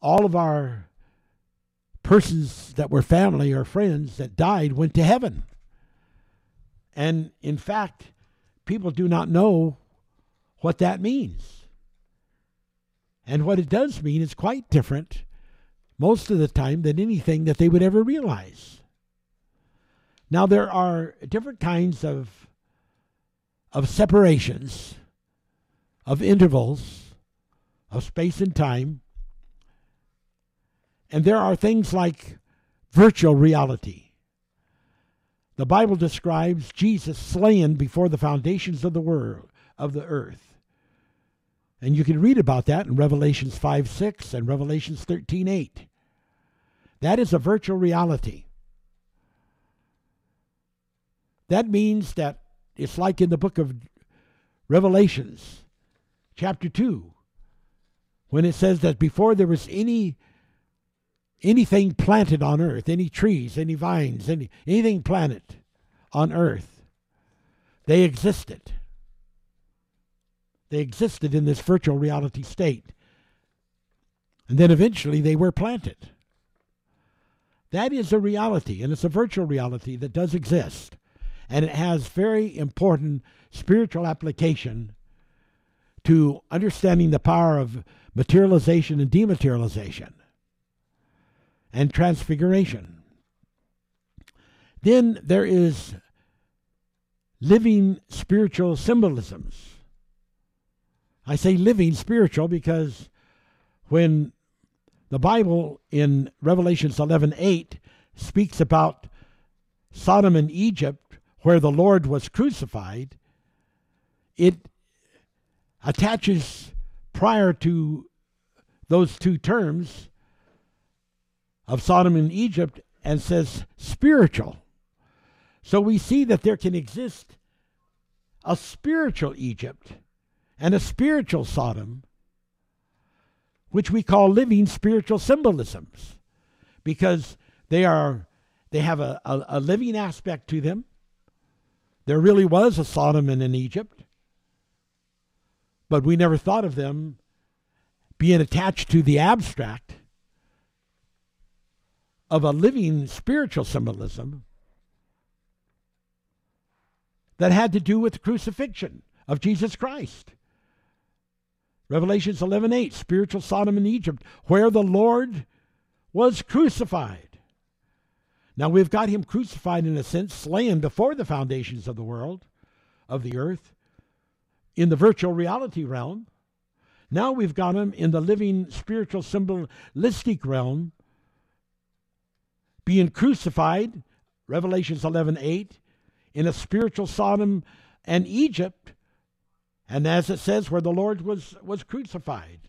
all of our persons that were family or friends that died went to heaven. And in fact, people do not know what that means. And what it does mean is quite different most of the time than anything that they would ever realize. Now, there are different kinds of, of separations, of intervals, of space and time. And there are things like virtual reality. The Bible describes Jesus slain before the foundations of the world, of the earth. And you can read about that in Revelations 5 6 and Revelations 13 8. That is a virtual reality. That means that it's like in the book of Revelations, chapter 2, when it says that before there was any anything planted on earth, any trees, any vines, any anything planted on earth, they existed. They existed in this virtual reality state. And then eventually they were planted. That is a reality, and it's a virtual reality that does exist. And it has very important spiritual application to understanding the power of materialization and dematerialization and transfiguration. Then there is living spiritual symbolisms. I say living spiritual because when the Bible in Revelations 11:8 speaks about Sodom and Egypt where the Lord was crucified, it attaches prior to those two terms of Sodom and Egypt and says spiritual. So we see that there can exist a spiritual Egypt and a spiritual Sodom, which we call living spiritual symbolisms, because they are they have a, a, a living aspect to them. There really was a Sodom and an Egypt, but we never thought of them being attached to the abstract of a living spiritual symbolism that had to do with the crucifixion of Jesus Christ. Revelations 11:8, spiritual Sodom and Egypt, where the Lord was crucified. Now we've got him crucified in a sense, slain before the foundations of the world, of the earth, in the virtual reality realm. Now we've got him in the living spiritual symbolistic realm being crucified, Revelations 11 8, in a spiritual Sodom and Egypt, and as it says, where the Lord was, was crucified.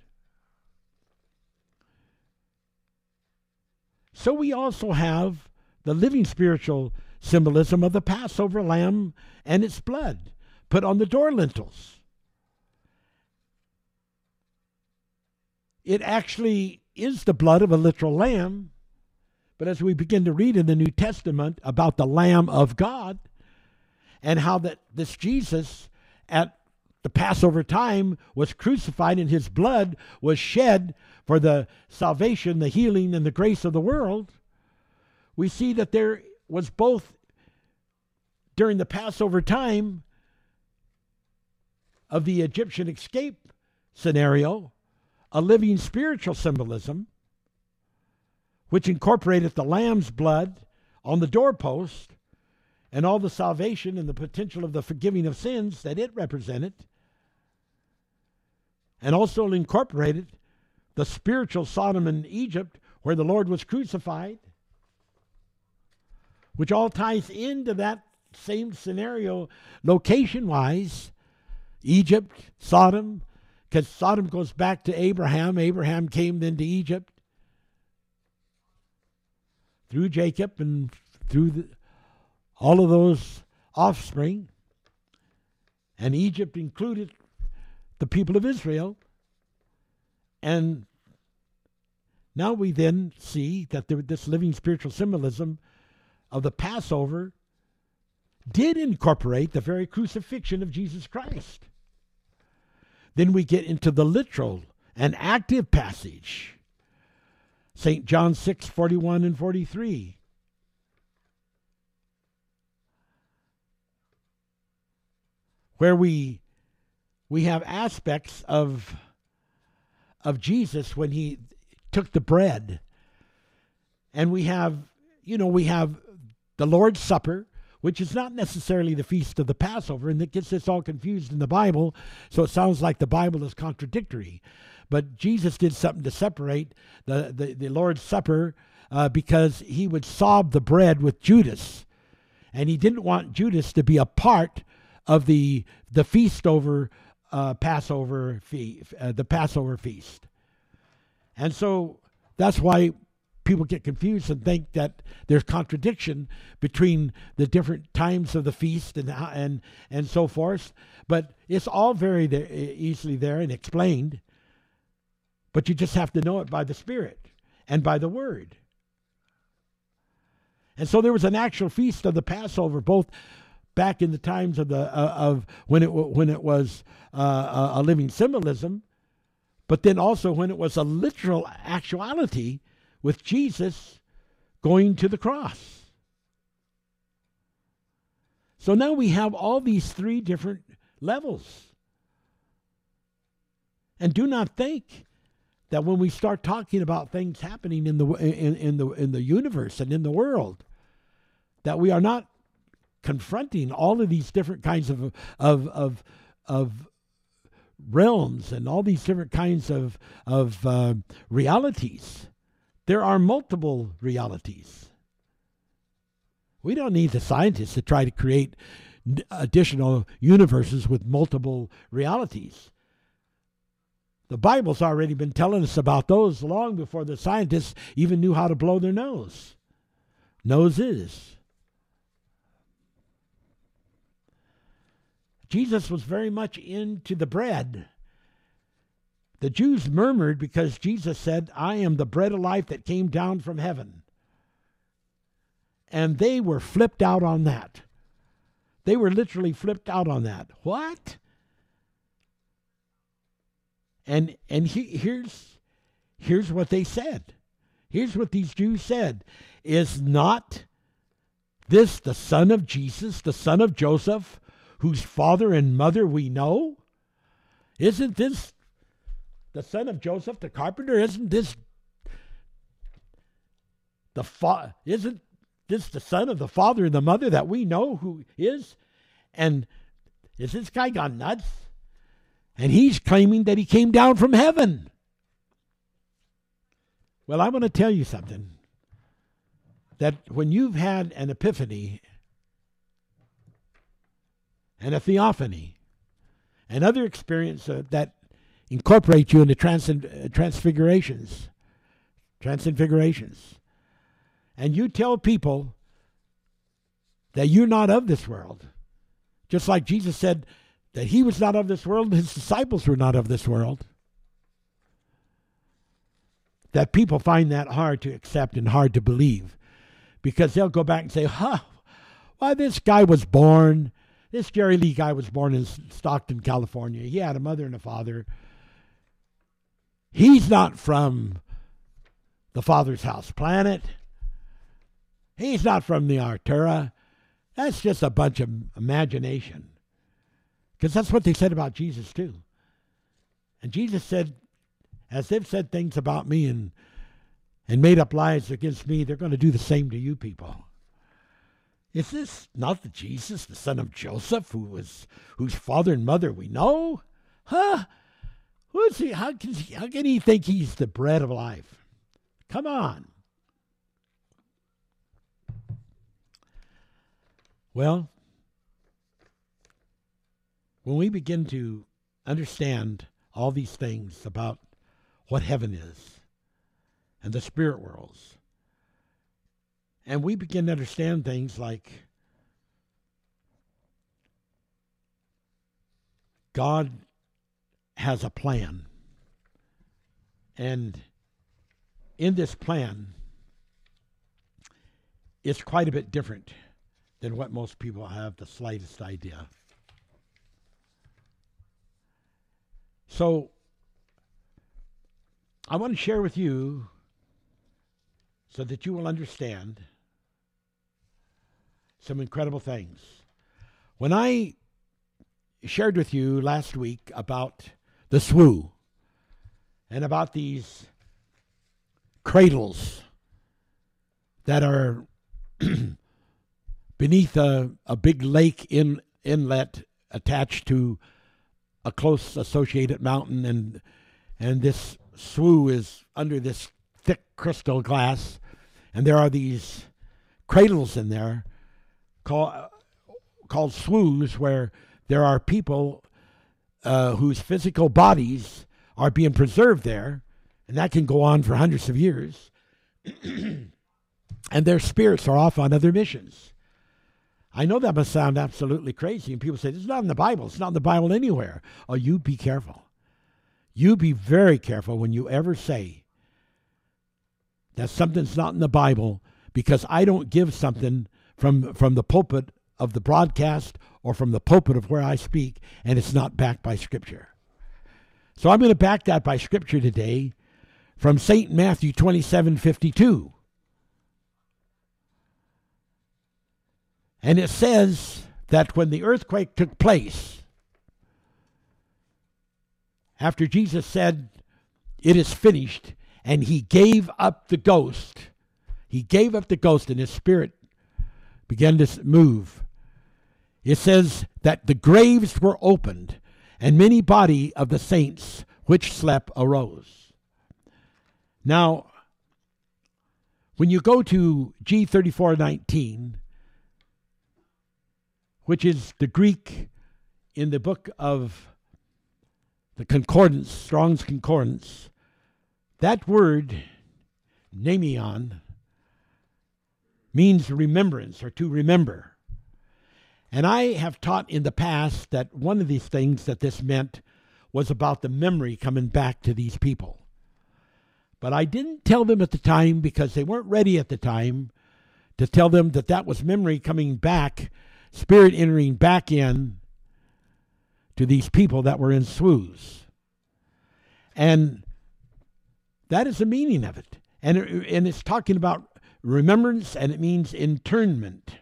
So we also have the living spiritual symbolism of the Passover lamb and its blood put on the door lintels. It actually is the blood of a literal lamb, but as we begin to read in the New Testament about the Lamb of God and how that this Jesus at the Passover time was crucified and his blood was shed for the salvation, the healing, and the grace of the world, we see that there was both during the Passover time of the Egyptian escape scenario a living spiritual symbolism which incorporated the lamb's blood on the doorpost and all the salvation and the potential of the forgiving of sins that it represented, and also incorporated the spiritual Sodom and Egypt where the Lord was crucified, which all ties into that same scenario location wise Egypt, Sodom, because Sodom goes back to Abraham. Abraham came then to Egypt through Jacob and through the, all of those offspring. And Egypt included the people of Israel. And now we then see that there, this living spiritual symbolism of the Passover did incorporate the very crucifixion of Jesus Christ. Then we get into the literal and active passage. St. John 6 41 and 43. Where we we have aspects of of Jesus when he took the bread. And we have, you know, we have the Lord's Supper, which is not necessarily the feast of the Passover, and that gets us all confused in the Bible, so it sounds like the Bible is contradictory. But Jesus did something to separate the, the, the Lord's Supper uh, because he would sob the bread with Judas. And he didn't want Judas to be a part of the, the feast over uh, Passover, fee, uh, the Passover feast. And so that's why people get confused and think that there's contradiction between the different times of the feast and and and so forth. But it's all very there, easily there and explained. But you just have to know it by the Spirit and by the Word. And so there was an actual feast of the Passover, both back in the times of the uh, of when it when it was uh, a living symbolism, but then also when it was a literal actuality with Jesus going to the cross. So now we have all these three different levels. And do not think that when we start talking about things happening in the in, in the in the universe and in the world that we are not confronting all of these different kinds of of of of realms and all these different kinds of of uh, realities. There are multiple realities. We don't need the scientists to try to create additional universes with multiple realities. The Bible's already been telling us about those long before the scientists even knew how to blow their nose. Noses. Jesus was very much into the bread. The Jews murmured because Jesus said, I am the bread of life that came down from heaven. And they were flipped out on that. They were literally flipped out on that. What? And and he, here's here's what they said. Here's what these Jews said. Is not this the son of Jesus, the son of Joseph, whose father and mother we know? Isn't this the son of Joseph the carpenter? Isn't this the fa- isn't this the son of the father and the mother that we know who is? And is this guy gone nuts? And he's claiming that he came down from heaven. Well, I want to tell you something. That when you've had an epiphany and a theophany and other experience uh, that incorporate you into trans- uh, transfigurations, transfigurations. And you tell people that you're not of this world. Just like Jesus said that he was not of this world, his disciples were not of this world. That people find that hard to accept and hard to believe because they'll go back and say, huh, why this guy was born this Jerry Lee guy was born in Stockton, California. He had a mother and a father. He's not from the Father's House planet. He's not from the Artura. That's just a bunch of imagination. Because that's what they said about Jesus, too. And Jesus said, as they've said things about me and, and made up lies against me, they're going to do the same to you people. Is this not the Jesus, the son of Joseph, who was whose father and mother we know? Huh? Who's he? How can he, how can he think he's the bread of life? Come on. Well, when we begin to understand all these things about what heaven is and the spirit worlds, and we begin to understand things like God has a plan. And in this plan, it's quite a bit different than what most people have the slightest idea. So, I want to share with you so that you will understand some incredible things. When I shared with you last week about the SWU and about these cradles that are beneath a, a big lake in, inlet attached to a close associated mountain and and this SWU is under this thick crystal glass and there are these cradles in there called called SWUs where there are people uh, whose physical bodies are being preserved there, and that can go on for hundreds of years. and their spirits are off on other missions. I know that must sound absolutely crazy, and people say, is not in the Bible. It's not in the Bible anywhere. Oh, you be careful. You be very careful when you ever say that something's not in the Bible because I don't give something from, from the pulpit of the broadcast or from the pulpit of where I speak, and it's not backed by Scripture. So I'm going to back that by Scripture today from St. Matthew 27 52. And it says that when the earthquake took place, after Jesus said, It is finished, and he gave up the ghost, he gave up the ghost, and his spirit began to move. It says that the graves were opened, and many body of the saints which slept arose. Now, when you go to G3419, which is the Greek in the book of the Concordance, Strong's Concordance, that word, mnemeion, means remembrance or to remember. And I have taught in the past that one of these things that this meant was about the memory coming back to these people. But I didn't tell them at the time because they weren't ready at the time to tell them that that was memory coming back, spirit entering back in to these people that were in SWUs. And that is the meaning of it. And, and it's talking about remembrance and it means internment.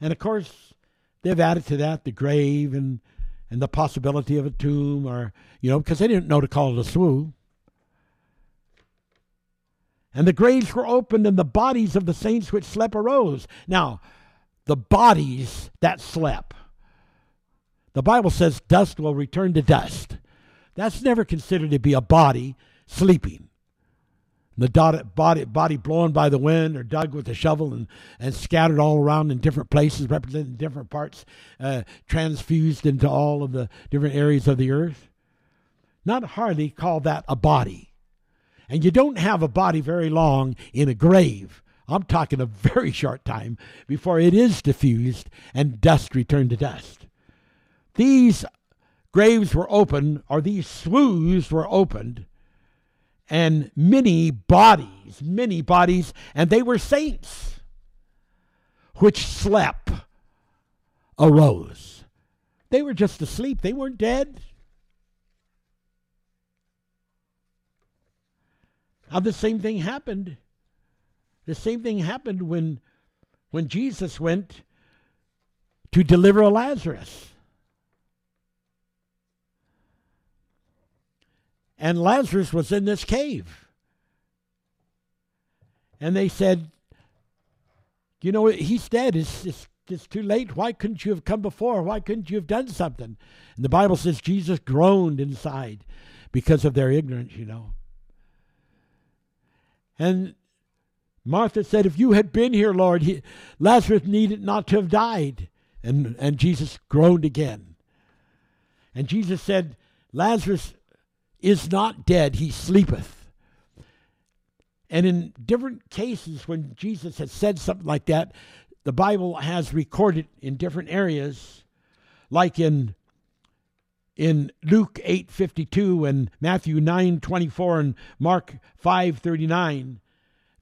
And of course, they've added to that the grave and and the possibility of a tomb, or you know, because they didn't know to call it a SWU. And the graves were opened, and the bodies of the saints which slept arose. Now, the bodies that slept. The Bible says dust will return to dust. That's never considered to be a body sleeping the body, body blown by the wind or dug with a shovel and, and scattered all around in different places, representing different parts, uh, transfused into all of the different areas of the earth. Not hardly call that a body. And you don't have a body very long in a grave. I'm talking a very short time before it is diffused and dust returned to dust. These graves were opened, or these SWUs were opened and many bodies, many bodies, and they were saints, which slept, arose. They were just asleep, they weren't dead. Now, the same thing happened. The same thing happened when, when Jesus went to deliver Lazarus. And Lazarus was in this cave. And they said, You know, he's dead. It's, it's, it's too late. Why couldn't you have come before? Why couldn't you have done something? And the Bible says Jesus groaned inside because of their ignorance, you know. And Martha said, If you had been here, Lord, he, Lazarus needed not to have died. And, and Jesus groaned again. And Jesus said, Lazarus is not dead, he sleepeth. And in different cases, when Jesus has said something like that, the Bible has recorded in different areas, like in in Luke 8:52 and Matthew 9:24 and Mark 5:39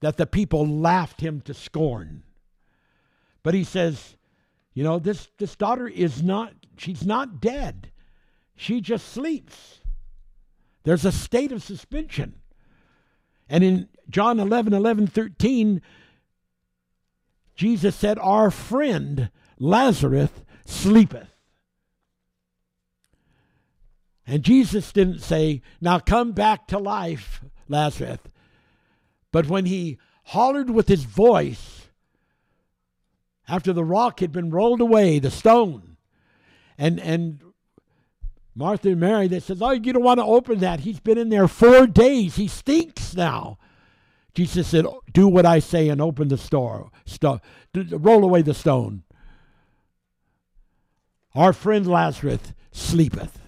that the people laughed him to scorn. But he says, you know, this this daughter is not she's not dead. She just sleeps. There's a state of suspension. And in John 11, 11, 13, Jesus said, Our friend Lazarus sleepeth. And Jesus didn't say, Now come back to life, Lazarus. But when he hollered with his voice, after the rock had been rolled away, the stone, and, and Martha and Mary, they says, Oh, you don't want to open that. He's been in there four days. He stinks now. Jesus said, Do what I say and open the store. Sto- roll away the stone. Our friend Lazarus sleepeth.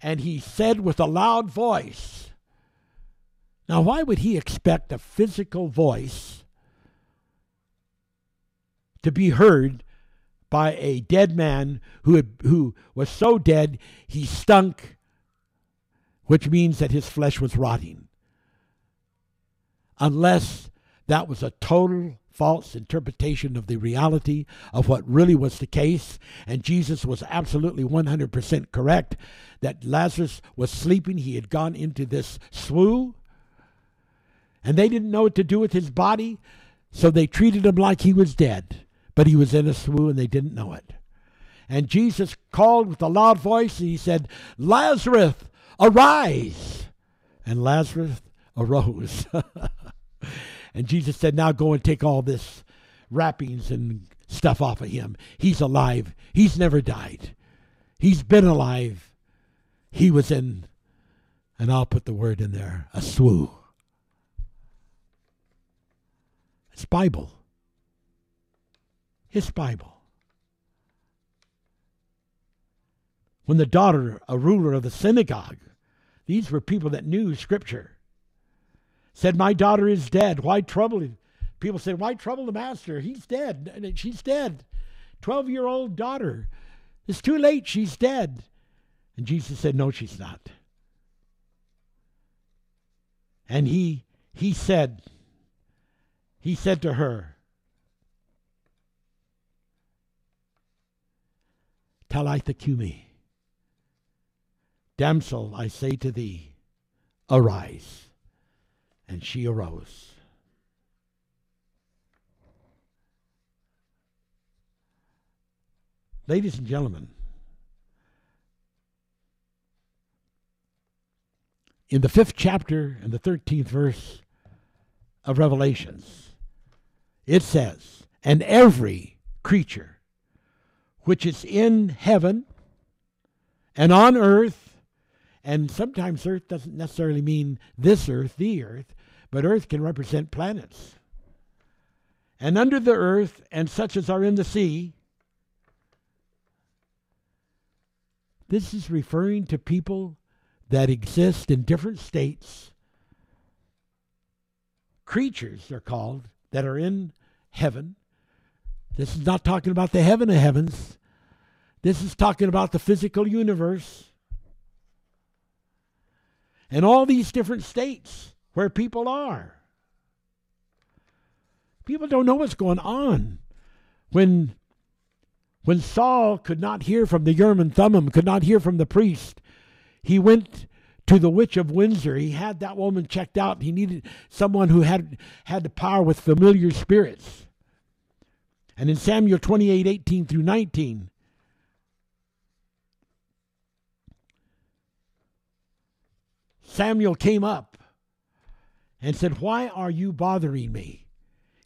And he said with a loud voice, Now, why would he expect a physical voice to be heard by a dead man who, had, who was so dead he stunk, which means that his flesh was rotting. Unless that was a total false interpretation of the reality of what really was the case, and Jesus was absolutely 100% correct that Lazarus was sleeping. He had gone into this swoon, and they didn't know what to do with his body, so they treated him like he was dead but he was in a swoon and they didn't know it. And Jesus called with a loud voice and he said, Lazarus, arise. And Lazarus arose. and Jesus said, Now go and take all this wrappings and stuff off of him. He's alive. He's never died. He's been alive. He was in, and I'll put the word in there, a swoon. It's Bible his Bible. When the daughter, a ruler of the synagogue, these were people that knew Scripture, said, My daughter is dead. Why trouble him? People said, Why trouble the master? He's dead. She's dead. 12 year old daughter. It's too late. She's dead. And Jesus said, No, she's not. And he he said, he said to her, Talitha cumi. Damsel, I say to thee, arise. And she arose. Ladies and gentlemen, in the fifth chapter and the 13th verse of Revelations, it says, And every creature which is in heaven and on earth. And sometimes earth doesn't necessarily mean this earth, the earth, but earth can represent planets. And under the earth, and such as are in the sea, this is referring to people that exist in different states. Creatures, they're called, that are in heaven. This is not talking about the heaven of heavens. This is talking about the physical universe and all these different states where people are. People don't know what's going on. When when Saul could not hear from the Urim and Thummim, could not hear from the priest, he went to the witch of Endor. He had that woman checked out. He needed someone who had had the power with familiar spirits. And in Samuel 28, 18 through 19, Samuel came up and said, Why are you bothering me?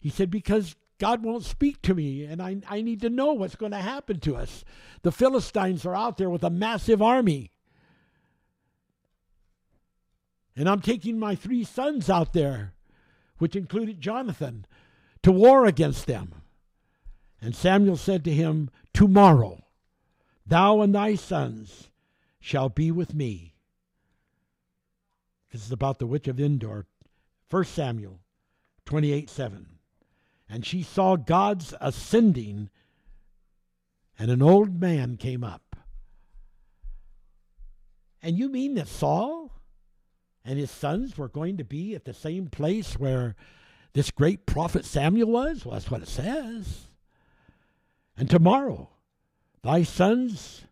He said, Because God won't speak to me, and I, I need to know what's going to happen to us. The Philistines are out there with a massive army. And I'm taking my three sons out there, which included Jonathan, to war against them. And Samuel said to him, Tomorrow Thou and thy sons shall be with me. This is about the witch of Endor. 1 Samuel 28 7. And she saw God's ascending, and an old man came up. And you mean that Saul and his sons were going to be at the same place where this great prophet Samuel was? Well, that's what it says. And tomorrow, thy sons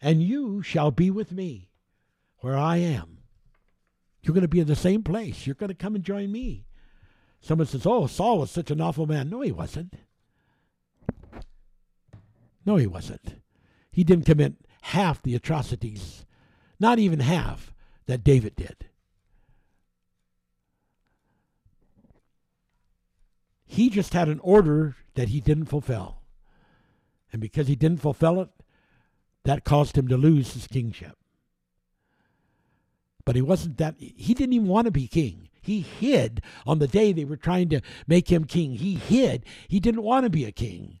and you shall be with me where I am. You're going to be in the same place. You're going to come and join me. Someone says, Oh, Saul was such an awful man. No, he wasn't. No, he wasn't. He didn't commit half the atrocities, not even half, that David did. He just had an order that he didn't fulfill. And because he didn't fulfill it, that caused him to lose his kingship. But he wasn't that, he didn't even want to be king. He hid on the day they were trying to make him king. He hid. He didn't want to be a king.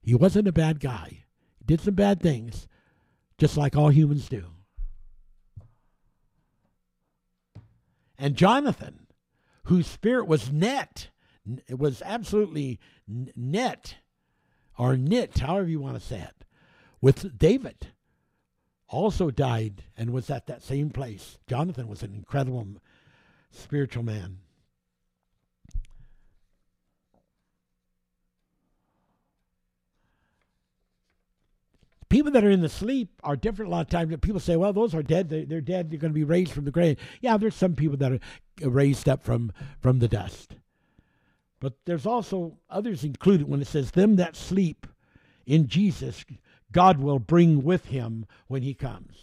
He wasn't a bad guy. He did some bad things, just like all humans do. And Jonathan, whose spirit was net, it was absolutely net or knit, however you want to say it, with David, also died and was at that same place. Jonathan was an incredible spiritual man. people that are in the sleep are different a lot of times. People say, well, those are dead. They're, dead. They're going to be raised from the grave. Yeah, there's some people that are uh, raised up from, from the dust. But there's also others included when it says, them that sleep in Jesus, God will bring with him when he comes.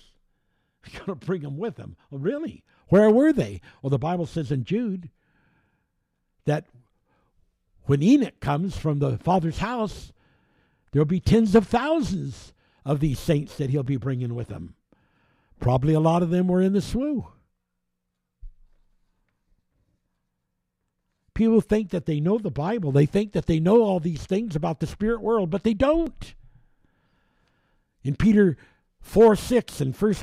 He's going to bring them with him. Well, really? Where were they? Well, the Bible says in Jude that when Enoch comes from the Father's house, there'll be tens of thousands of these saints that he'll be bringing with him. Probably a lot of them were in the swoon. People think that they know the Bible. They think that they know all these things about the spirit world, but they don't. In Peter 4 6 and 1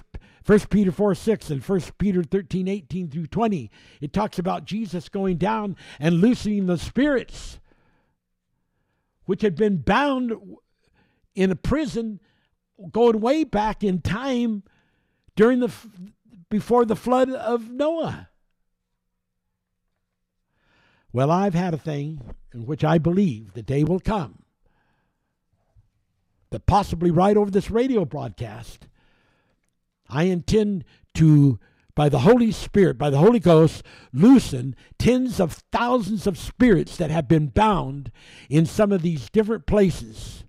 1 Peter 4 6 and 1 Peter 13 18 through 20, it talks about Jesus going down and loosening the spirits which had been bound in a prison going way back in time during the before the flood of Noah. Well, I've had a thing in which I believe the day will come that possibly right over this radio broadcast I intend to, by the Holy Spirit, by the Holy Ghost, loosen tens of thousands of spirits that have been bound in some of these different places.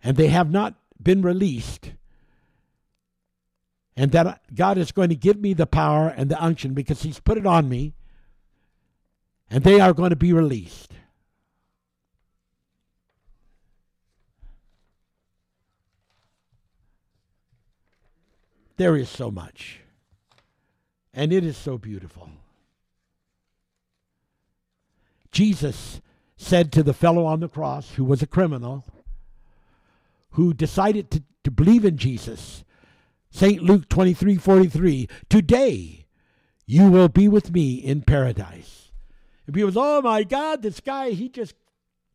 And they have not been released. And that God is going to give me the power and the unction because He's put it on me. And they are going to be released. There is so much. And it is so beautiful. Jesus said to the fellow on the cross who was a criminal, who decided to, to believe in Jesus, St. Luke 23 43, Today you will be with me in paradise. And people say, Oh my God, this guy, he just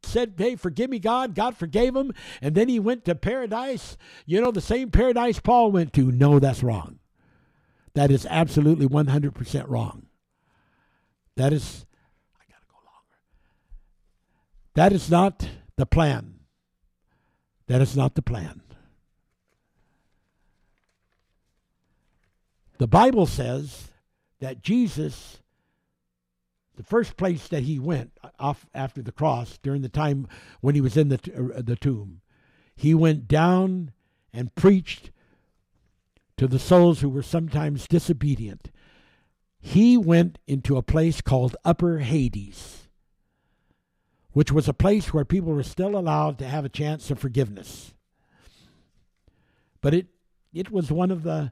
said, Hey, forgive me, God. God forgave him. And then he went to paradise. You know, the same paradise Paul went to. No, that's wrong. That is absolutely 100% wrong. That is, I got to go longer. That is not the plan. That is not the plan. The Bible says that Jesus the first place that he went off after the cross during the time when he was in the, uh, the tomb, he went down and preached to the souls who were sometimes disobedient. He went into a place called Upper Hades, which was a place where people were still allowed to have a chance of forgiveness. But it, it was one of the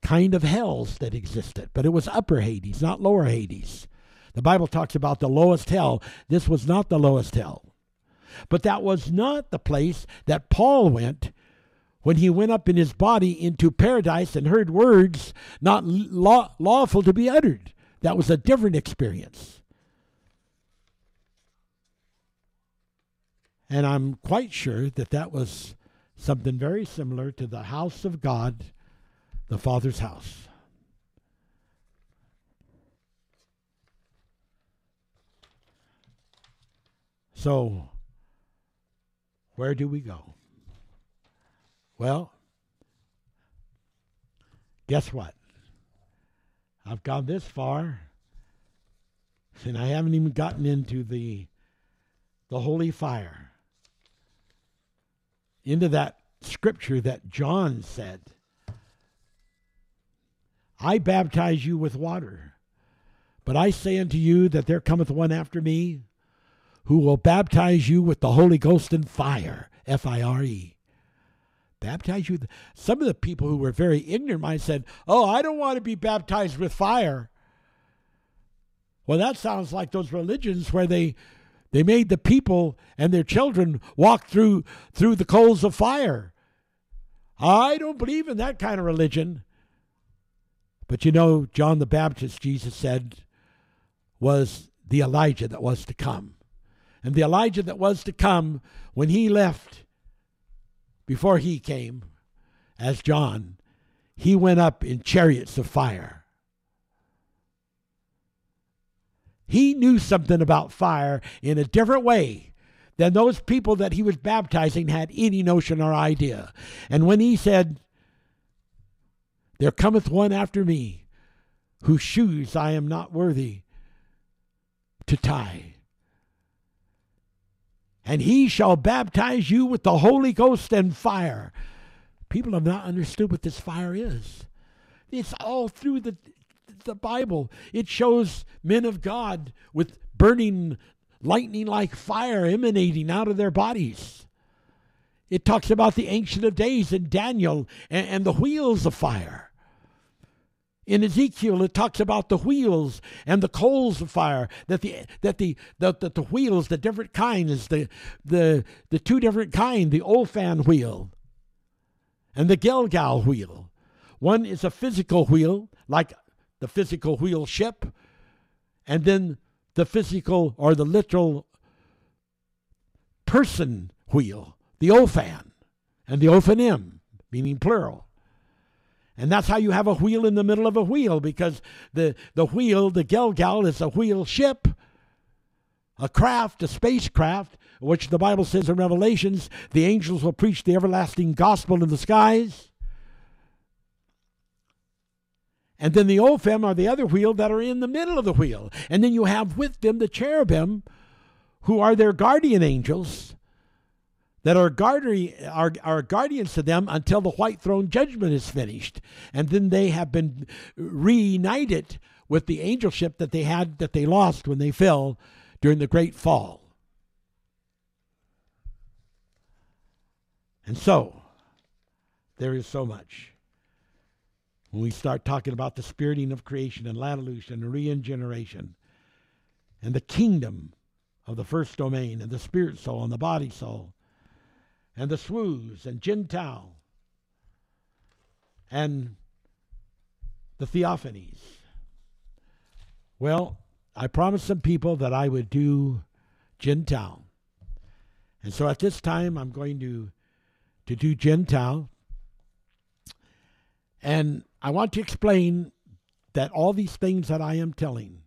kind of hells that existed, but it was Upper Hades, not Lower Hades. The Bible talks about the lowest hell. This was not the lowest hell. But that was not the place that Paul went when he went up in his body into paradise and heard words not law, lawful to be uttered. That was a different experience. And I'm quite sure that that was something very similar to the house of God, the Father's house. So, where do we go? Well, guess what? I've gone this far, and I haven't even gotten into the the holy fire. Into that scripture that John said, I baptize you with water, but I say unto you that there cometh one after me who will baptize you with the Holy Ghost and fire. F I R E. Baptize you. Some of the people who were very ignorant might said, Oh, I don't want to be baptized with fire. Well, that sounds like those religions where they they made the people and their children walk through through the coals of fire. I don't believe in that kind of religion. But you know, John the Baptist, Jesus said, was the Elijah that was to come. And the Elijah that was to come when he left, before he came, as John, he went up in chariots of fire. He knew something about fire in a different way than those people that he was baptizing had any notion or idea. And when he said, There cometh one after me, whose shoes I am not worthy to tie and he shall baptize you with the Holy Ghost and fire. People have not understood what this fire is. It's all through the, the Bible. It shows men of God with burning lightning like fire emanating out of their bodies. It talks about the Ancient of Days in Daniel and, and the wheels of fire. In Ezekiel, it talks about the wheels and the coals of fire. That the that the that the, the wheels, the different kinds, the the the two different kind, the Ophan wheel and the Gilgal wheel. One is a physical wheel, like the physical wheel ship, and then the physical or the literal person wheel, the Ophan, and the Ophanim, meaning plural. And that's how you have a wheel in the middle of a wheel because the, the wheel, the Gilgal, is a wheel ship, a craft, a spacecraft, which the Bible says in Revelations the angels will preach the everlasting gospel in the skies. And then the Ophim are the other wheel that are in the middle of the wheel. And then you have with them the cherubim, who are their guardian angels that are, guardian, are, are guardians to them until the white throne judgment is finished. And then they have been reunited with the angelship that they had that they lost when they fell during the great fall. And so, there is so much. When we start talking about the spiriting of creation and latitude and regeneration and the kingdom of the first domain and the spirit soul and the body soul and the Swoos and Gentile and the Theophanies. Well, I promised some people that I would do Gentile. And so at this time, I'm going to, to do Gentile. And I want to explain that all these things that I am telling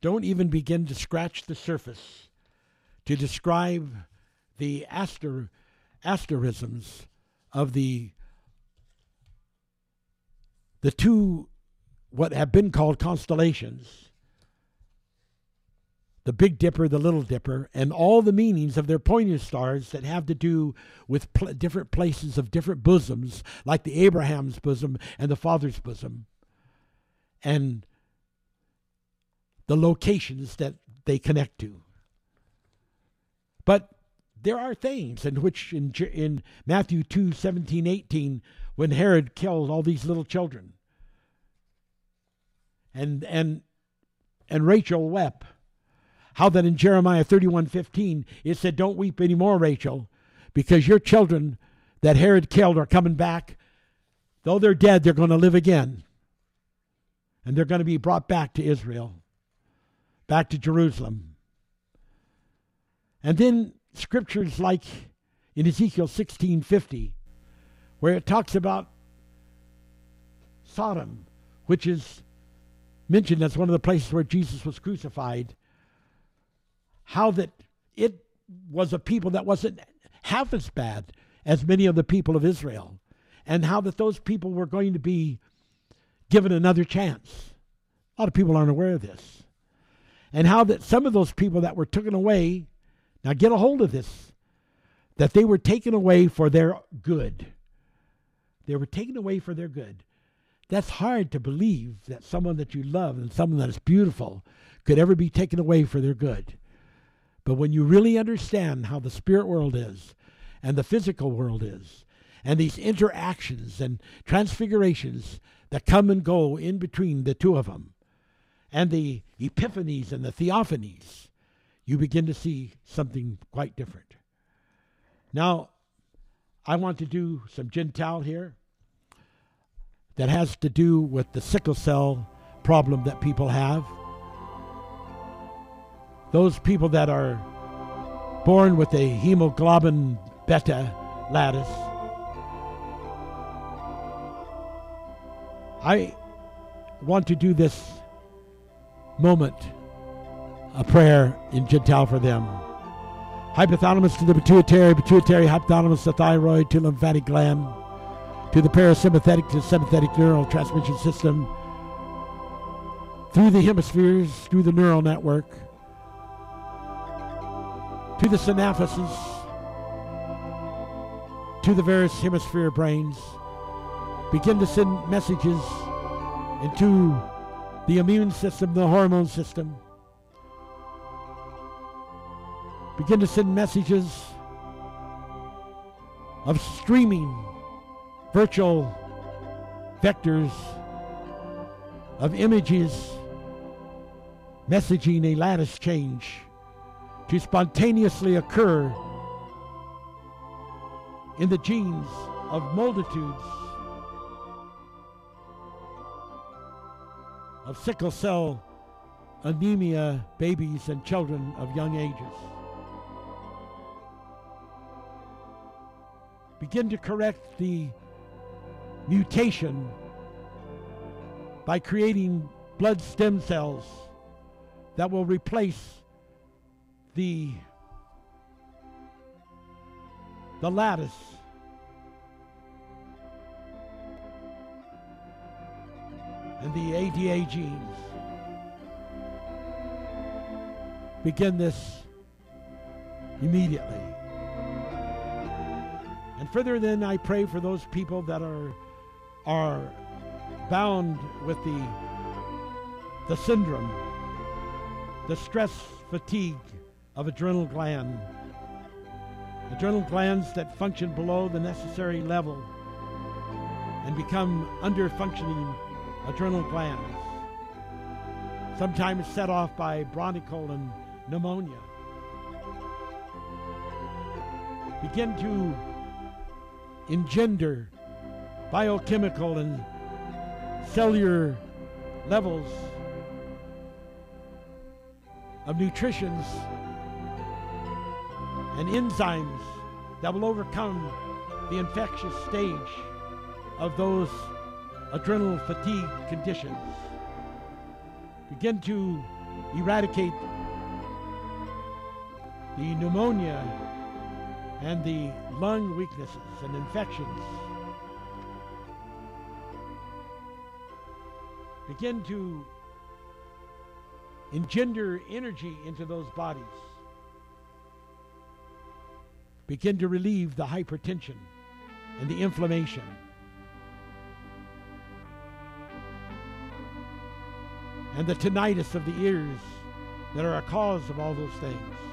don't even begin to scratch the surface to describe the aster, asterisms of the the two what have been called constellations the big dipper the little dipper and all the meanings of their pointing stars that have to do with pl- different places of different bosoms like the abraham's bosom and the father's bosom and the locations that they connect to. But there are things in which in, in Matthew 2 17, 18, when Herod killed all these little children, and, and, and Rachel wept, how that in Jeremiah 31:15 it said, "Don't weep anymore, Rachel, because your children that Herod killed are coming back. Though they're dead, they're going to live again, and they're going to be brought back to Israel, back to Jerusalem." And then scriptures like in Ezekiel 16:50, where it talks about Sodom, which is mentioned as one of the places where Jesus was crucified, how that it was a people that wasn't half as bad as many of the people of Israel, and how that those people were going to be given another chance. A lot of people aren't aware of this. And how that some of those people that were taken away, now get a hold of this, that they were taken away for their good. They were taken away for their good. That's hard to believe that someone that you love and someone that is beautiful could ever be taken away for their good. But when you really understand how the spirit world is and the physical world is, and these interactions and transfigurations that come and go in between the two of them, and the epiphanies and the theophanies, you begin to see something quite different. Now, I want to do some Gentile here that has to do with the sickle cell problem that people have. Those people that are born with a hemoglobin beta lattice. I want to do this moment a prayer in Gentile for them. Hypothalamus to the pituitary, pituitary hypothalamus to thyroid to lymphatic gland to the parasympathetic to sympathetic neural transmission system through the hemispheres, through the neural network, to the synapses, to the various hemisphere brains. Begin to send messages into the immune system, the hormone system. Begin to send messages of streaming virtual vectors of images messaging a lattice change to spontaneously occur in the genes of multitudes of sickle cell anemia babies and children of young ages. Begin to correct the mutation by creating blood stem cells that will replace the the lattice and the ADA genes. Begin this immediately. And further, then, I pray for those people that are are bound with the the syndrome, the stress fatigue of adrenal gland. Adrenal glands that function below the necessary level and become under functioning adrenal glands. Sometimes set off by bronchial and pneumonia. Begin to engender biochemical and cellular levels of nutritions and enzymes that will overcome the infectious stage of those adrenal fatigue conditions. Begin to eradicate the pneumonia and the lung weaknesses and infections. Begin to engender energy into those bodies. Begin to relieve the hypertension and the inflammation. And the tinnitus of the ears that are a cause of all those things.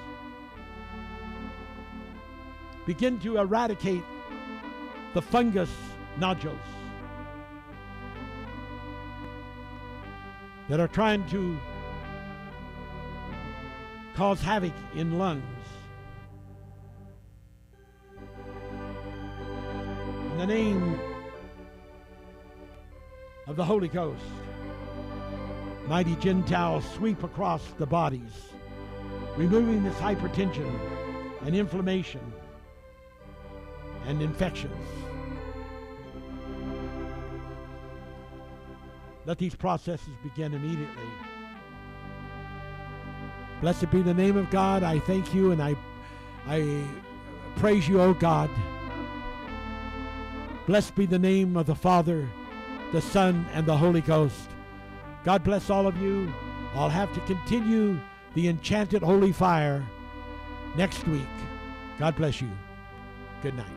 Begin to eradicate the fungus nodules that are trying to cause havoc in lungs. In the name of the Holy Ghost, mighty Gentiles sweep across the bodies, removing this hypertension and inflammation and infections. Let these processes begin immediately. Blessed be the name of God. I thank you and I, I praise you, O God. Blessed be the name of the Father, the Son, and the Holy Ghost. God bless all of you. I'll have to continue the enchanted holy fire next week. God bless you. Good night.